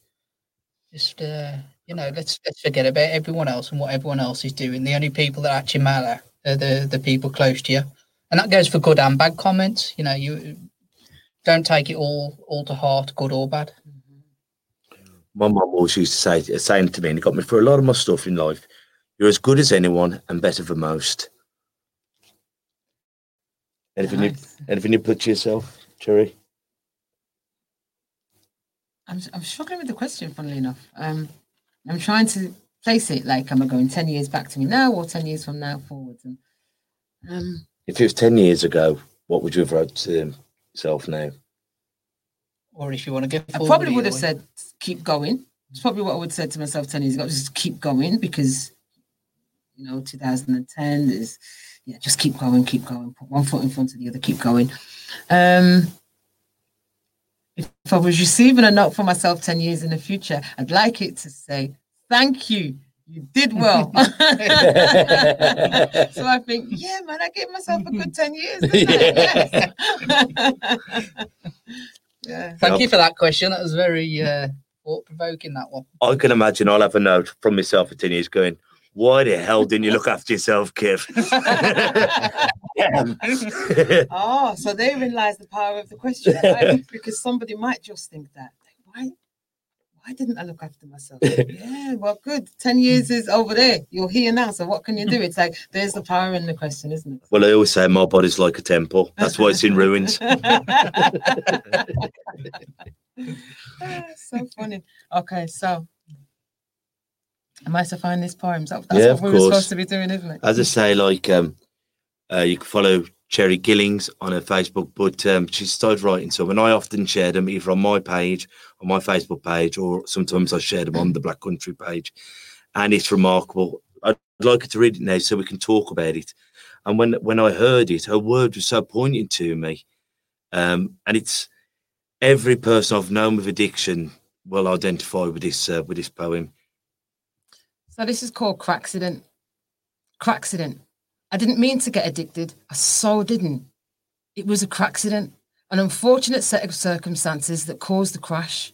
Speaker 4: Just uh, you know, let's let's forget about everyone else and what everyone else is doing. The only people that actually matter are the the people close to you, and that goes for good and bad comments. You know, you don't take it all all to heart, good or bad.
Speaker 1: my mum always used to say, saying to me, and it got me through a lot of my stuff in life. You're as good as anyone and better than most. Anything, you,
Speaker 3: Nice.
Speaker 1: anything you put to yourself, Cheri?
Speaker 3: I'm, I'm struggling with the question, funnily enough. Um, I'm trying to place it like, am I going 10 years back to me now or 10 years from now forwards? And, um,
Speaker 1: If it was 10 years ago, what would you have wrote to yourself now?
Speaker 4: Or if you want to go
Speaker 3: I
Speaker 4: forward,
Speaker 3: probably would have
Speaker 4: way.
Speaker 3: said, keep going. It's probably what I would have said to myself 10 years ago, just keep going because, you know, 2010 is, yeah, just keep going, keep going, put one foot in front of the other, keep going. Um, if I was receiving a note for myself 10 years in the future, I'd like it to say, thank you, you did well. so I think, yeah, man, I gave myself a good 10 years. Didn't Yes. yeah.
Speaker 4: Thank you for that question. That was very uh, thought provoking. That one.
Speaker 1: I can imagine I'll have a note from myself at 10 years going, why the hell didn't you look after yourself, Kev? Damn.
Speaker 3: Oh, so therein lies the power of the question, right? because somebody might just think that, like, why, why didn't I look after myself? yeah, well, good. Ten years is over there. You're here now. So what can you do? It's like there's the power in the question, isn't it?
Speaker 1: well, I always say my body's like a temple. That's why it's in ruins.
Speaker 3: Ah, so funny. Okay, so am I to find these poems? That- That's
Speaker 1: Yeah,
Speaker 3: what we were supposed to be doing, isn't it?
Speaker 1: As I say, like, um, uh, you can follow Cheri Gillings on her Facebook, but um, she started writing some, and I often share them either on my page, on my Facebook page, or sometimes I share them on the Black Country page. And it's remarkable. I'd like her to read it now so we can talk about it. And when when I heard it, her word was so poignant to me. Um, and it's every person I've known with addiction will identify with this uh, with this poem.
Speaker 3: So this is called Cracksident. Cracksident. I didn't mean to get addicted. I so didn't. It was a cracksident, an unfortunate set of circumstances that caused the crash.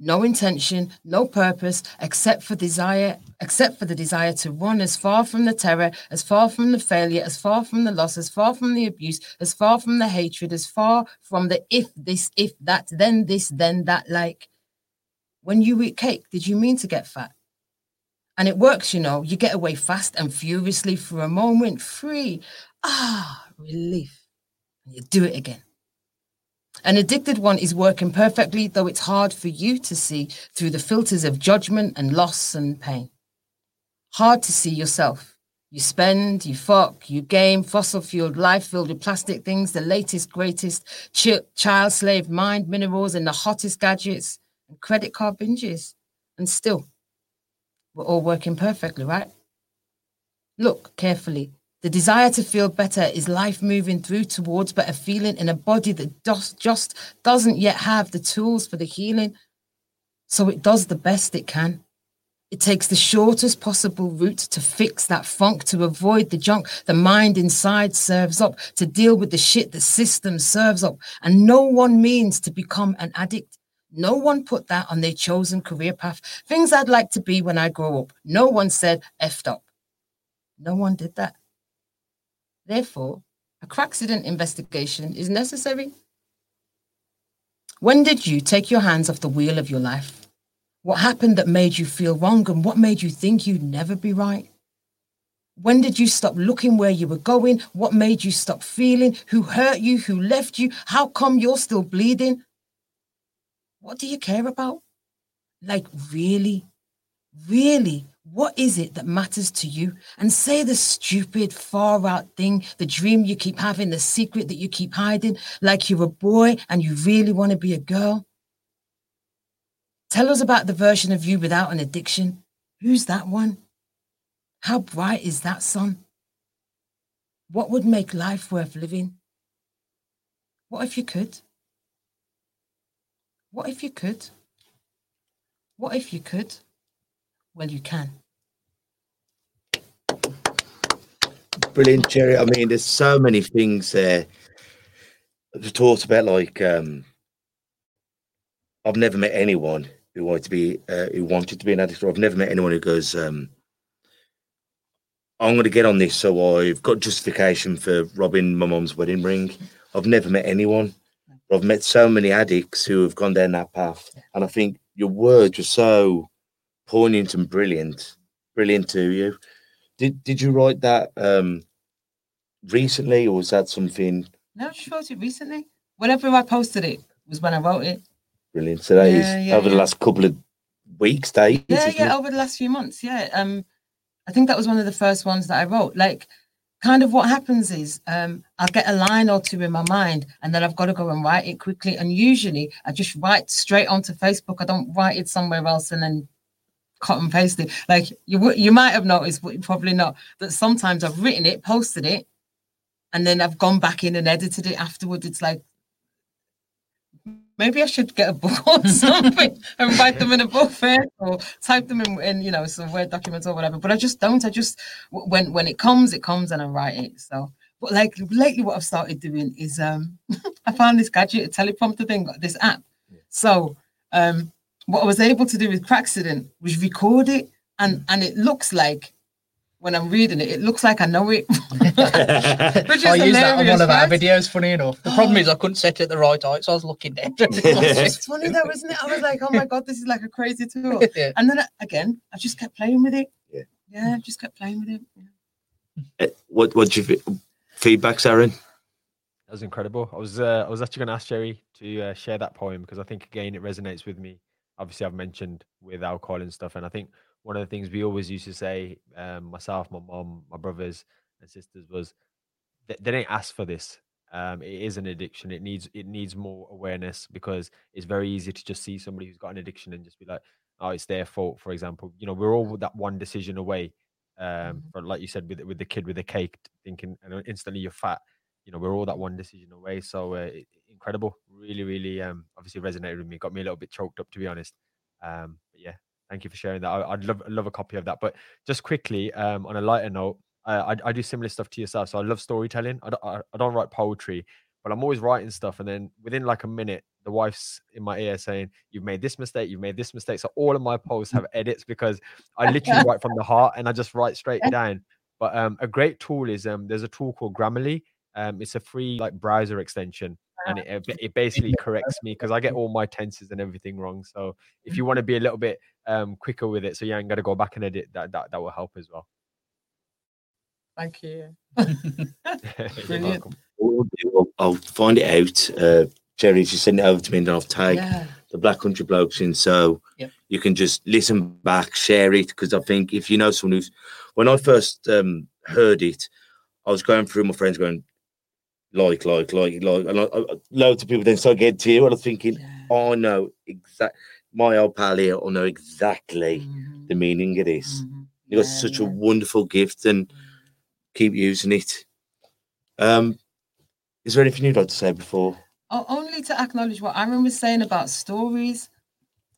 Speaker 3: No intention, no purpose, except for desire, except for the desire to run as far from the terror, as far from the failure, as far from the loss, as far from the abuse, as far from the hatred, as far from the if this, if that, then this, then that. Like when you eat cake, did you mean to get fat? And it works, you know. You get away fast and furiously for a moment, free. Ah, relief. And you do it again. An addicted one is working perfectly, though it's hard for you to see through the filters of judgment and loss and pain. Hard to see yourself. You spend, you fuck, you game, fossil fueled life filled with plastic things, the latest, greatest, chi- child slave mind minerals, and the hottest gadgets, and credit card binges. And still, we're all working perfectly, right? Look carefully. The desire to feel better is life moving through towards better feeling in a body that does, just doesn't yet have the tools for the healing. So it does the best it can. It takes the shortest possible route to fix that funk, to avoid the junk the mind inside serves up, to deal with the shit the system serves up. And no one means to become an addict. No one put that on their chosen career path. Things I'd like to be when I grow up. No one said effed up. No one did that. Therefore, a cracksident investigation is necessary. When did you take your hands off the wheel of your life? What happened that made you feel wrong and what made you think you'd never be right? When did you stop looking where you were going? What made you stop feeling? Who hurt you? Who left you? How come you're still bleeding? What do you care about? Like, really? Really? What is it that matters to you? And say the stupid, far out thing, the dream you keep having, the secret that you keep hiding, like you're a boy and you really want to be a girl. Tell us about the version of you without an addiction. Who's that one? How bright is that sun? What would make life worth living? What if you could? What if you could? What if you could? Well, you can.
Speaker 1: Brilliant, Cheri. I mean, there's so many things there. We talked about like um, I've never met anyone who wanted to be uh, who wanted to be an addict. I've never met anyone who goes, um, "I'm going to get on this." So I've got justification for robbing my mum's wedding ring. I've never met anyone. I've met so many addicts who have gone down that path, and I think your words were so poignant and brilliant, brilliant to you. Did Did you write that um, recently, or was that something
Speaker 3: No, she wrote it recently. Whenever I posted it was when I wrote it.
Speaker 1: brilliant? So that is
Speaker 3: Yeah, yeah,
Speaker 1: over the last couple of weeks, days.
Speaker 3: Yeah, yeah,
Speaker 1: it?
Speaker 3: over the last few months. Yeah. Um, I think that was one of the first ones that I wrote. Like, kind of what happens is um, I'll get a line or two in my mind and then I've got to go and write it quickly. And usually I just write straight onto Facebook. I don't write it somewhere else and then cut and paste it. Like you you might have noticed, but probably not, that sometimes I've written it, posted it, and then I've gone back in and edited it afterward. It's like maybe I should get a book or something and write them in a book first or type them in, in you know some word documents or whatever. But I just don't. I just when when it comes, it comes and I write it. So but like lately what I've started doing is um I found this gadget, a teleprompter thing, this app. So um what I was able to do with Cracksident was record it and and it looks like when I'm reading it, it looks like I know it. Which is
Speaker 4: I use that on one of our
Speaker 3: right?
Speaker 4: videos, funny enough. The problem is I couldn't set it at the right height, so I was looking down.
Speaker 3: It's funny though, isn't it? I was like, oh my god, this is like a crazy tool.
Speaker 4: yeah.
Speaker 3: And then I, again, I just kept playing with it.
Speaker 1: Yeah.
Speaker 3: Yeah, I just kept playing with it.
Speaker 1: Uh, what what do you fe- feedback, Aaron?
Speaker 5: That was incredible. I was uh, I was actually going to ask Cheri to uh, share that poem because I think again it resonates with me. Obviously, I've mentioned with alcohol and stuff, and I think one of the things we always used to say, um, myself, my mom, my brothers and sisters, was they, they didn't ask for this. Um, it is an addiction. It needs it needs more awareness because it's very easy to just see somebody who's got an addiction and just be like, oh, it's their fault. For example, you know, we're all that one decision away. Um,
Speaker 3: Mhm.
Speaker 5: for like you said with with the kid with the cake, thinking and instantly you're fat you know, we're all that one decision away. So uh, incredible, really, really, um, obviously resonated with me. Got me a little bit choked up, to be honest. Um, but thank you for sharing that. I, I'd love, love a copy of that. But just quickly, um, on a lighter note, uh, I, I do similar stuff to yourself. So I love storytelling. I don't, I, I don't write poetry, but I'm always writing stuff. And then within like a minute, the wife's in my ear saying, "You've made this mistake. You've made this mistake." So all of my posts have edits because I literally write from the heart and I just write straight down. But um, a great tool is um, there's a tool called Grammarly. Um, it's a free like browser extension, and it, it, it basically corrects me because I get all my tenses and everything wrong. So if you want to be a little bit um, quicker with it, so you ain't got to go back and edit, that that that will help as well.
Speaker 3: Thank you.
Speaker 5: You're
Speaker 3: Brilliant.
Speaker 5: welcome.
Speaker 1: I'll, I'll, I'll find it out. Uh, Cheri, just send it over to me, and I'll take
Speaker 3: Yeah.
Speaker 1: the Black Country Blokes in, so
Speaker 4: Yep.
Speaker 1: you can just listen back, share it. Because I think if you know someone who's, when I first um, heard it, I was going through my friends going, like, like, like, like, and I, I, loads of people then started getting to you, and I was thinking,
Speaker 3: yeah.
Speaker 1: oh no, exact. My old pal here will know exactly
Speaker 3: Mhm,
Speaker 1: the meaning of this.
Speaker 3: mhm.
Speaker 1: You got
Speaker 3: Yeah,
Speaker 1: such a wonderful gift, and keep using it. Um, is there anything you'd like to say before?
Speaker 3: O- only to acknowledge what Aaron was saying about stories.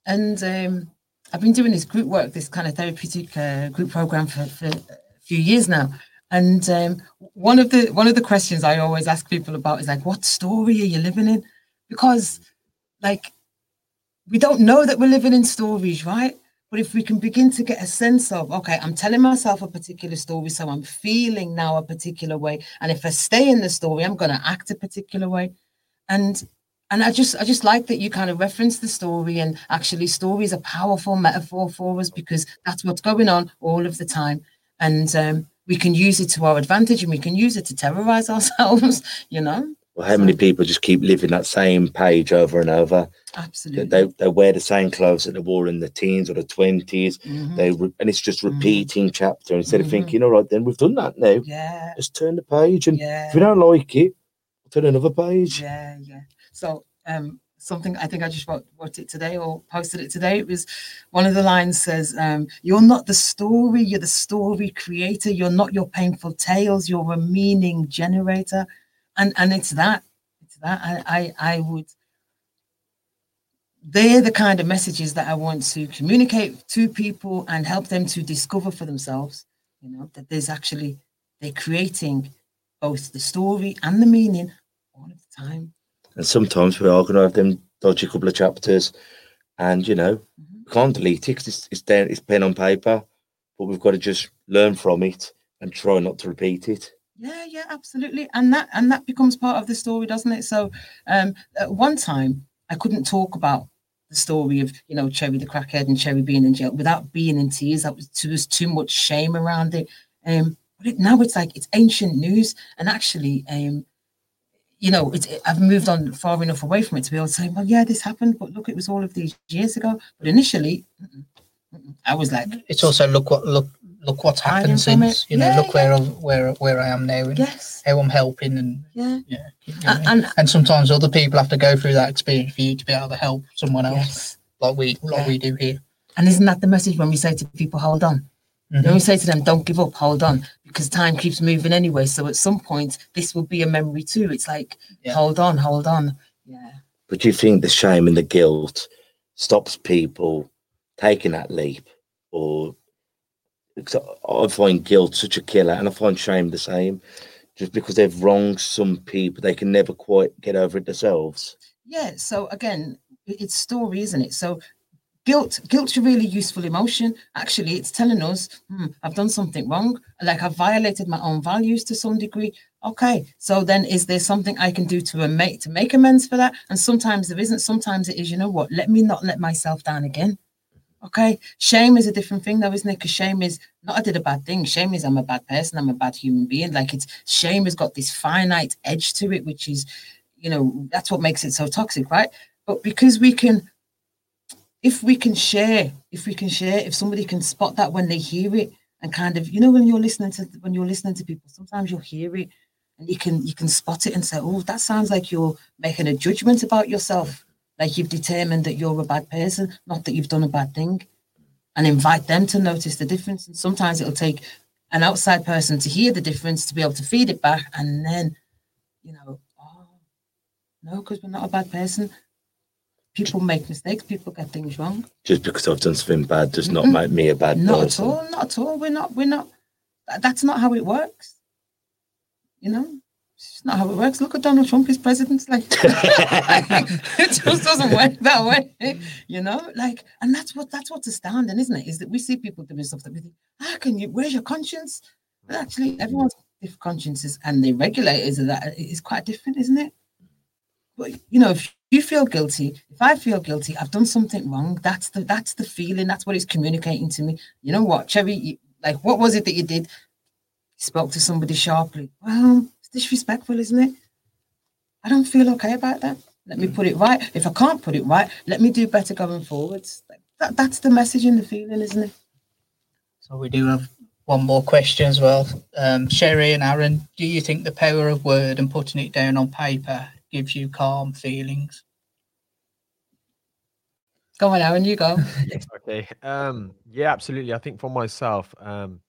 Speaker 3: And um, I've been doing this group work, this kind of therapeutic uh, group program for, for a few years now. And um, one of the one of the questions I always ask people about is like, what story are you living in? Because like we don't know that we're living in stories, right? But if we can begin to get a sense of, okay, I'm telling myself a particular story, so I'm feeling now a particular way. And if I stay in the story, I'm going to act a particular way. And and I just I just like that you kind of reference the story and actually stories are powerful metaphor for us because that's what's going on all of the time. And um, we can use it to our advantage and we can use it to terrorize ourselves, you know?
Speaker 1: Well, how many people just keep living that same page over and over?
Speaker 3: Absolutely.
Speaker 1: They, they, wear the same clothes that they wore in the teens or the 20s.
Speaker 3: Mhm.
Speaker 1: They re- And it's just
Speaker 3: Mhm.
Speaker 1: repeating chapter instead of
Speaker 3: Mhm.
Speaker 1: thinking, all right, then we've done that now.
Speaker 3: Yeah.
Speaker 1: Just turn the page. And
Speaker 3: Yeah.
Speaker 1: if we don't like it, turn another page.
Speaker 3: Yeah, yeah. So um something I think I just wrote, wrote it today or posted it today. It was one of the lines says, um, you're not the story, you're the story creator, you're not your painful tales, you're a meaning generator. And and it's that. It's that. I I, I would they're the kind of messages that I want to communicate to people and help them to discover for themselves, you know, that there's actually they're creating both the story and the meaning all of the time.
Speaker 1: And sometimes we are going to have them dodgy couple of chapters. And, you know,
Speaker 3: Mhm.
Speaker 1: we can't delete it 'cause it's, it's, down, it's pen on paper. But we've got to just learn from it and try not to repeat it.
Speaker 3: Yeah, yeah, absolutely. And that and that becomes part of the story, doesn't it? So um at one time I couldn't talk about the story of you know Cheri the crackhead and Cheri being in jail without being in tears. That was too, was too much shame around it. Um but it, now it's like it's ancient news and actually um you know, it's I've moved on far enough away from it to be able to say, well, yeah, this happened, but look, it was all of these years ago. But initially. I was like,
Speaker 4: It's also look what look look what's happened since. You know,
Speaker 3: Yeah,
Speaker 4: look where I'm, where where I am now and
Speaker 3: Yes.
Speaker 4: how I'm helping and
Speaker 3: Yeah.
Speaker 4: yeah. you know
Speaker 3: And, and
Speaker 4: and sometimes other people have to go through that experience for you to be able to help someone else,
Speaker 3: yes.
Speaker 4: like we like
Speaker 3: Yeah.
Speaker 4: we do here.
Speaker 3: And isn't that the message when we say to people, hold on?
Speaker 4: Mhm.
Speaker 3: When we say to them, don't give up, hold on, because time keeps moving anyway. So at some point, this will be a memory too. It's like,
Speaker 4: Yeah.
Speaker 3: hold on, hold on. Yeah.
Speaker 1: But do you think the shame and the guilt stops people taking that leap? Or because I find guilt such a killer and I find shame the same. Just because they've wronged some people, they can never quite get over it themselves.
Speaker 3: Yeah. So again, it's story, isn't it? So guilt, guilt's a really useful emotion. Actually, it's telling us, hmm, I've done something wrong. Like I've violated my own values to some degree. Okay. So then is there something I can do to make to make amends for that? And sometimes there isn't. Sometimes it is, you know what? Let me not let myself down again. Okay. Shame is a different thing though, isn't it? Because shame is not I did a bad thing. Shame is I'm a bad person, I'm a bad human being. Like it's shame has got this finite edge to it, which is, you know, that's what makes it so toxic, right? But because we can if we can share, if we can share, if somebody can spot that when they hear it and kind of, you know, when you're listening to when you're listening to people, sometimes you'll hear it and you can you can spot it and say, oh, that sounds like you're making a judgment about yourself. Like you've determined that you're a bad person, not that you've done a bad thing. And invite them to notice the difference. And sometimes it'll take an outside person to hear the difference to be able to feed it back. And then, you know, oh, no, because we're not a bad person. People make mistakes, people get things wrong.
Speaker 1: Just because I've done something bad does not
Speaker 3: Mm-mm.
Speaker 1: make me a bad
Speaker 3: Not
Speaker 1: person.
Speaker 3: at all, not at all. We're not, we're not, that's not how it works. You know, it's not how it works. Look at Donald Trump, his president. Like, it just doesn't work that way. You know, like, and that's what, that's what's astounding, isn't it? Is that we see people doing stuff that we think, how can you, where's your conscience? But actually, everyone's consciences and the regulators of that is quite different, isn't it? But you know, if you feel guilty, if I feel guilty, I've done something wrong. That's the that's the feeling. That's what it's communicating to me. You know what, Cheri? You, like, what was it that you did? You spoke to somebody sharply. Well, it's disrespectful, isn't it? I don't feel okay about that. Let me put it right. If I can't put it right, let me do better going forwards. Like, that, that's the message and the feeling, isn't it?
Speaker 4: So we do have one more question as well. Um, Cheri and Aaron, do you think the power of word and putting it down on paper gives you calm feelings?
Speaker 3: Go on, Aaron, you go.
Speaker 5: Okay. Um. Yeah. Absolutely. I think for myself. Um.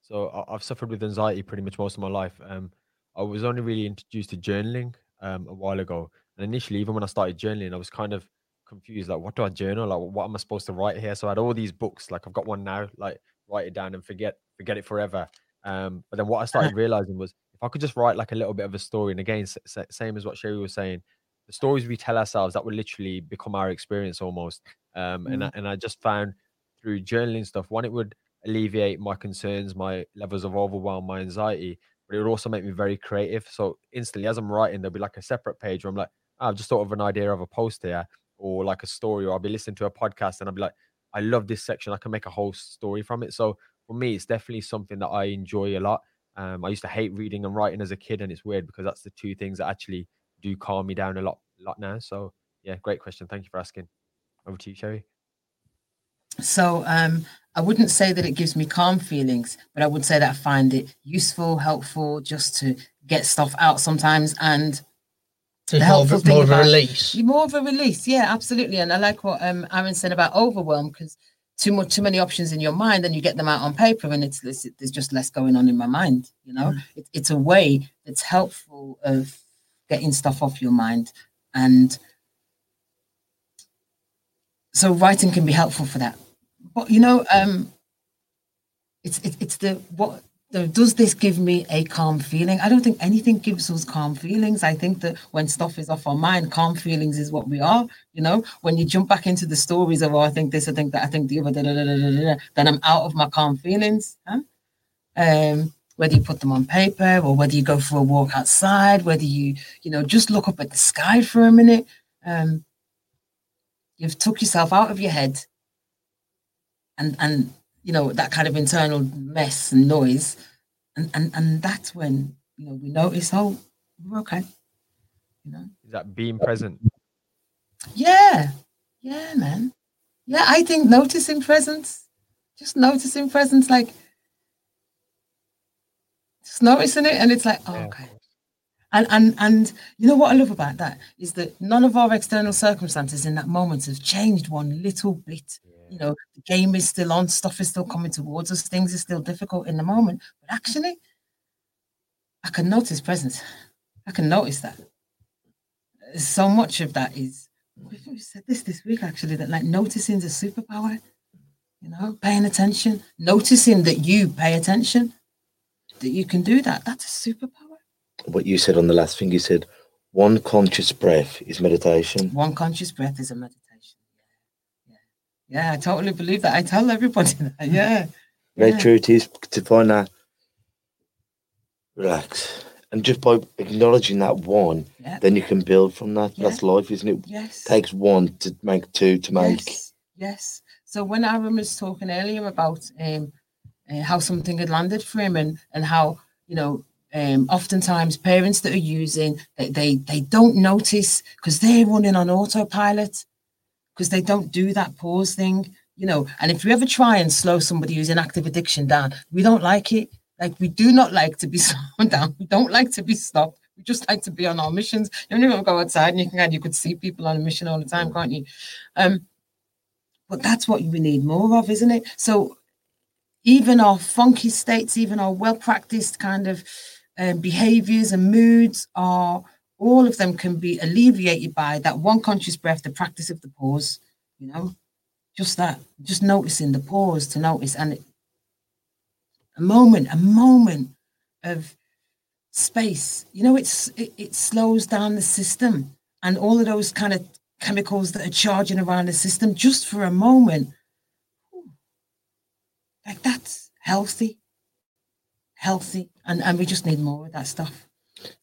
Speaker 5: So I- I've suffered with anxiety pretty much most of my life. Um. I was only really introduced to journaling um a while ago, and initially, even when I started journaling, I was kind of confused. Like, what do I journal? Like, what am I supposed to write here? So I had all these books. Like, I've got one now. Like, write it down and forget forget it forever. Um. But then what I started realizing was if I could just write like a little bit of a story, and again, s- s- same as what Cheri was saying, the stories we tell ourselves that will literally become our experience almost. Um, and I, and I just found through journaling stuff, one, it would alleviate my concerns, my levels of overwhelm, my anxiety, but it would also make me very creative. So instantly, as I'm writing, there'll be like a separate page where I'm like, "Oh, I've just thought of an idea of a post here, or like a story, or I'll be listening to a podcast, and I'll be like, I love this section. I can make a whole story from it. So for me, it's definitely something that I enjoy a lot. Um, I used to hate reading and writing as a kid, and it's weird because that's the two things that actually do calm me down a lot, lot now. So yeah, great question. Thank you for asking. Over to you, Cheri.
Speaker 3: So um, I wouldn't say that it gives me calm feelings, but I would say that I find it useful, helpful, just to get stuff out sometimes. And
Speaker 4: So
Speaker 3: The
Speaker 4: more of, a-
Speaker 3: thing
Speaker 4: more of a release.
Speaker 3: more of a release, yeah, absolutely. And I like what um, Aaron said about overwhelm because too much, too many options in your mind, and you get them out on paper, and it's it's- there's just less going on in my mind. You know, it, it's a way that's helpful of getting stuff off your mind, and so writing can be helpful for that. But you know, um, it's it, it's the what the, does this give me a calm feeling? I don't think anything gives us calm feelings. I think that when stuff is off our mind, calm feelings is what we are. You know, when you jump back into the stories of, oh, I think this, I think that, I think the other, da, da, da, then I'm out of my calm feelings. Huh? Um, whether you put them on paper or whether you go for a walk outside, whether you, you know, just look up at the sky for a minute. Um, you've took yourself out of your head and and you know that kind of internal mess and noise and and and that's when you know we notice oh we're okay you know
Speaker 5: Is that being present?
Speaker 3: yeah yeah man yeah i think noticing presence just noticing presence like just noticing it, and it's like, oh,
Speaker 5: Yeah,
Speaker 3: okay. And and and you know what I love about that is that none of our external circumstances in that moment have changed one little bit. You know, the game is still on, stuff is still coming towards us, things are still difficult in the moment. But actually, I can notice presence. I can notice that. So much of that is we said this this week actually that like noticing is a superpower. You know, paying attention, noticing that you pay attention, that you can do that. That's a superpower.
Speaker 1: What you said on the last thing, you said one conscious breath is meditation.
Speaker 3: One conscious breath is a meditation. Yeah. I totally believe that. I tell everybody that. Yeah,
Speaker 1: Very
Speaker 3: Yeah.
Speaker 1: true it is to find that relax. And just by acknowledging that one,
Speaker 3: yeah.
Speaker 1: then you can build from that.
Speaker 3: Yeah.
Speaker 1: That's life, isn't it?
Speaker 3: Yes.
Speaker 1: takes one to make two to make.
Speaker 3: Yes. Yes. So when Aaron was talking earlier about um, uh, how something had landed for him and and how you know um, oftentimes parents that are using they they, they don't notice because they're running on autopilot because they don't do that pause thing you know? And if you ever try and slow somebody who's in active addiction down we don't like it. Like we do not like to be slowed down. We don't like to be stopped. We just like to be on our missions. You don't even go outside and you can you could see people on a mission all the time can't you? Um but that's what we need more of isn't it? So even our funky states even our well practiced kind of um, behaviors and moods are all of them can be alleviated by that one conscious breath the practice of the pause you know just that just noticing the pause to notice and it- a moment a moment of space. You know it's it, it slows down the system and all of those kind of chemicals that are charging around the system just for a moment. Like that's healthy healthy and and we just need more of that stuff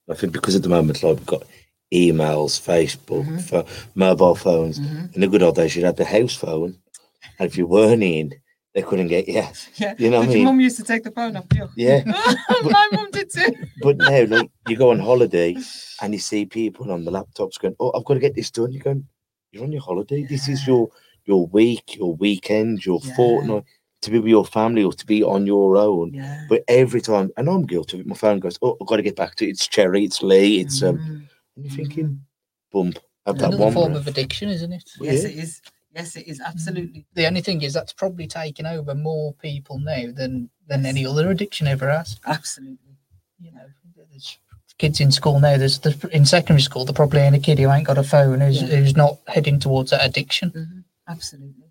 Speaker 1: I think because at the moment, like we've got emails, Facebook,
Speaker 3: Mhm.
Speaker 1: pho- mobile phones.
Speaker 3: Mhm.
Speaker 1: In the good old days, you'd have the house phone, and if you weren't in, they couldn't get you.
Speaker 3: yeah
Speaker 1: You know what I mean?
Speaker 3: your mum used to take the phone off you
Speaker 1: Yeah.
Speaker 3: my mum did too
Speaker 1: But now, like you go on holiday and you see people on the laptops going, "Oh, I've got to get this done." You're going, "You're on your holiday. This is your your week, your weekend, your
Speaker 3: Yeah.
Speaker 1: fortnight to be with your family or to be on your own."
Speaker 3: yeah
Speaker 1: But every time, and I'm guilty of it, my phone goes, "Oh, I've got to get back to it. It's Cheri, it's Lee, it's um."
Speaker 3: Mm.
Speaker 1: And you're thinking, "Bump." Have
Speaker 3: Yeah.
Speaker 1: that
Speaker 4: Another
Speaker 1: one
Speaker 4: form
Speaker 1: breath.
Speaker 4: of addiction, isn't it?
Speaker 3: yes
Speaker 1: Yeah.
Speaker 3: it is yes it is absolutely
Speaker 4: The only thing is that's probably taken over more people now than than any other addiction ever has.
Speaker 3: absolutely
Speaker 4: You know, there's kids in school now. There's, there's in secondary school. There probably ain't a kid who ain't got a phone who's
Speaker 3: Yeah.
Speaker 4: who's not heading towards that addiction.
Speaker 3: Mhm, absolutely Mm.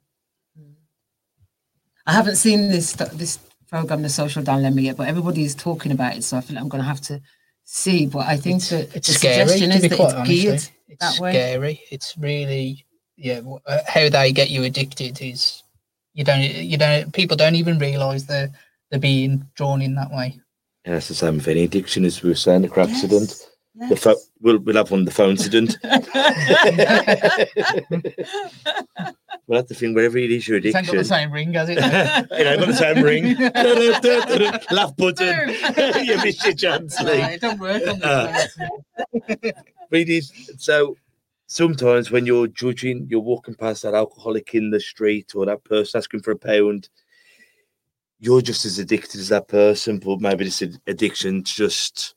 Speaker 3: I haven't seen this this program the social dilemma yet but everybody is talking about it so i feel like i'm going to have to see but i think
Speaker 4: It's,
Speaker 3: that
Speaker 4: it's
Speaker 3: the
Speaker 4: scary.
Speaker 3: suggestion is that
Speaker 4: quite
Speaker 3: it's
Speaker 4: honest,
Speaker 3: geared
Speaker 4: it's
Speaker 3: that way.
Speaker 4: scary. It's really yeah. Uh, how they get you addicted is you don't you don't people don't even realise they're they're being drawn in that way.
Speaker 1: And that's the same with any addiction, as we were saying, the car accident.
Speaker 3: Yes,
Speaker 1: The pho- we'll, we'll have one, the phone incident. Well, that's the thing, wherever it is your
Speaker 4: It's ain't got the same ring, has it?
Speaker 1: it ain't got the same ring. Laugh button. you missed your chance,
Speaker 4: it don't work on
Speaker 1: Uh. But it is so sometimes when you're judging, you're walking past that alcoholic in the street or that person asking for a pound, you're just as addicted as that person, but maybe this ad- addiction's just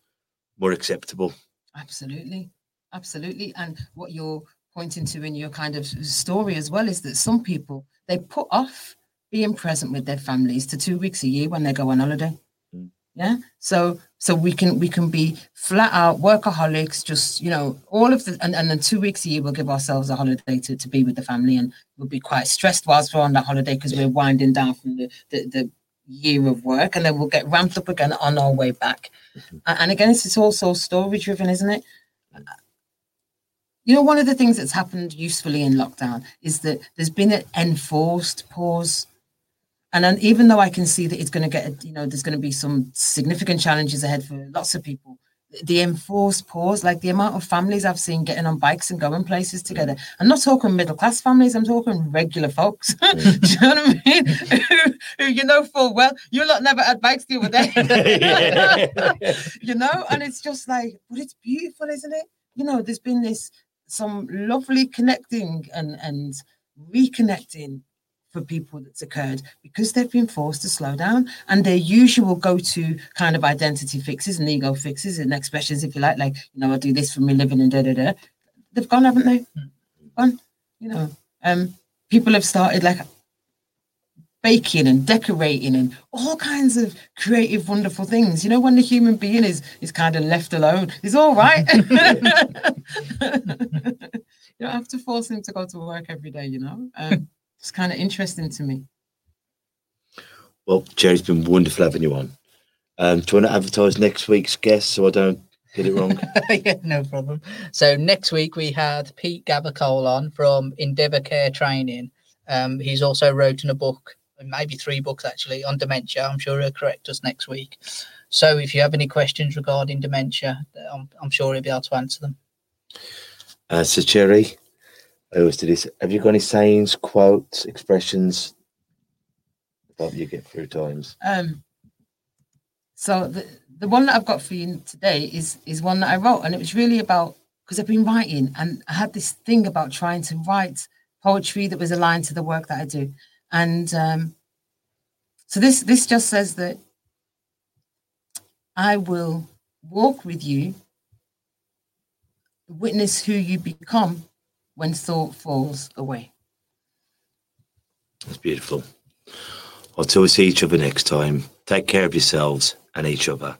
Speaker 1: more acceptable.
Speaker 3: Absolutely. Absolutely. And what you're pointing to in your kind of story as well is that some people they put off being present with their families to two weeks a year when they go on holiday.
Speaker 1: Mm.
Speaker 3: Yeah. So so we can we can be flat out workaholics, just you know, all of the and, and then two weeks a year we'll give ourselves a holiday to, to be with the family and we'll be quite stressed whilst we're on that holiday because we're winding down from the, the the year of work and then we'll get ramped up again on our way back. A- And again, it's, it's also story driven, isn't it? You know, one of the things that's happened usefully in lockdown is that there's been an enforced pause. And then even though I can see that it's going to get, you know, there's going to be some significant challenges ahead for lots of people, the enforced pause, like the amount of families I've seen getting on bikes and going places together. I'm not talking middle class families, I'm talking regular folks. Do you know what I mean? who, who you know full well, you lot never had bikes the other day. you know, and it's just like, but it's beautiful, isn't it? You know, there's been this some lovely connecting and and reconnecting for people that's occurred because they've been forced to slow down and their usual go-to kind of identity fixes and ego fixes and expressions, if you like, like, you know, I'll do this for me living and da da da. They've gone, haven't they? Gone. You know, um, people have started like baking and decorating and all kinds of creative, wonderful things. You know, when the human being is is kind of left alone, it's all right. you don't have to force him to go to work every day. You know, um, it's kind of interesting to me.
Speaker 1: Well, Cheri's been wonderful having you on. Um, do you want to advertise next week's guest so I don't get it wrong?
Speaker 4: yeah, no problem. So next week we had Pete Gabacole on from Endeavour Care Training. Um, he's also written a book, maybe three books actually, on dementia. I'm sure he'll correct us next week. So if you have any questions regarding dementia, I'm, I'm sure he'll be able to answer them.
Speaker 1: Uh, so, Cheri, I always do this. Have you got any sayings, quotes, expressions that you get through times?
Speaker 3: Um, so the the one that I've got for you today is is one that I wrote, and it was really about because I've been writing, and I had this thing about trying to write poetry that was aligned to the work that I do, and um, so this this just says that I will walk with you, witness who you become when thought falls away.
Speaker 1: That's beautiful. Until we see each other next time, take care of yourselves and each other.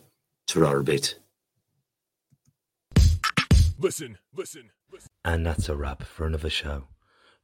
Speaker 1: Ta-ra a bit.
Speaker 2: Listen, listen, listen.
Speaker 1: And that's a wrap for another show.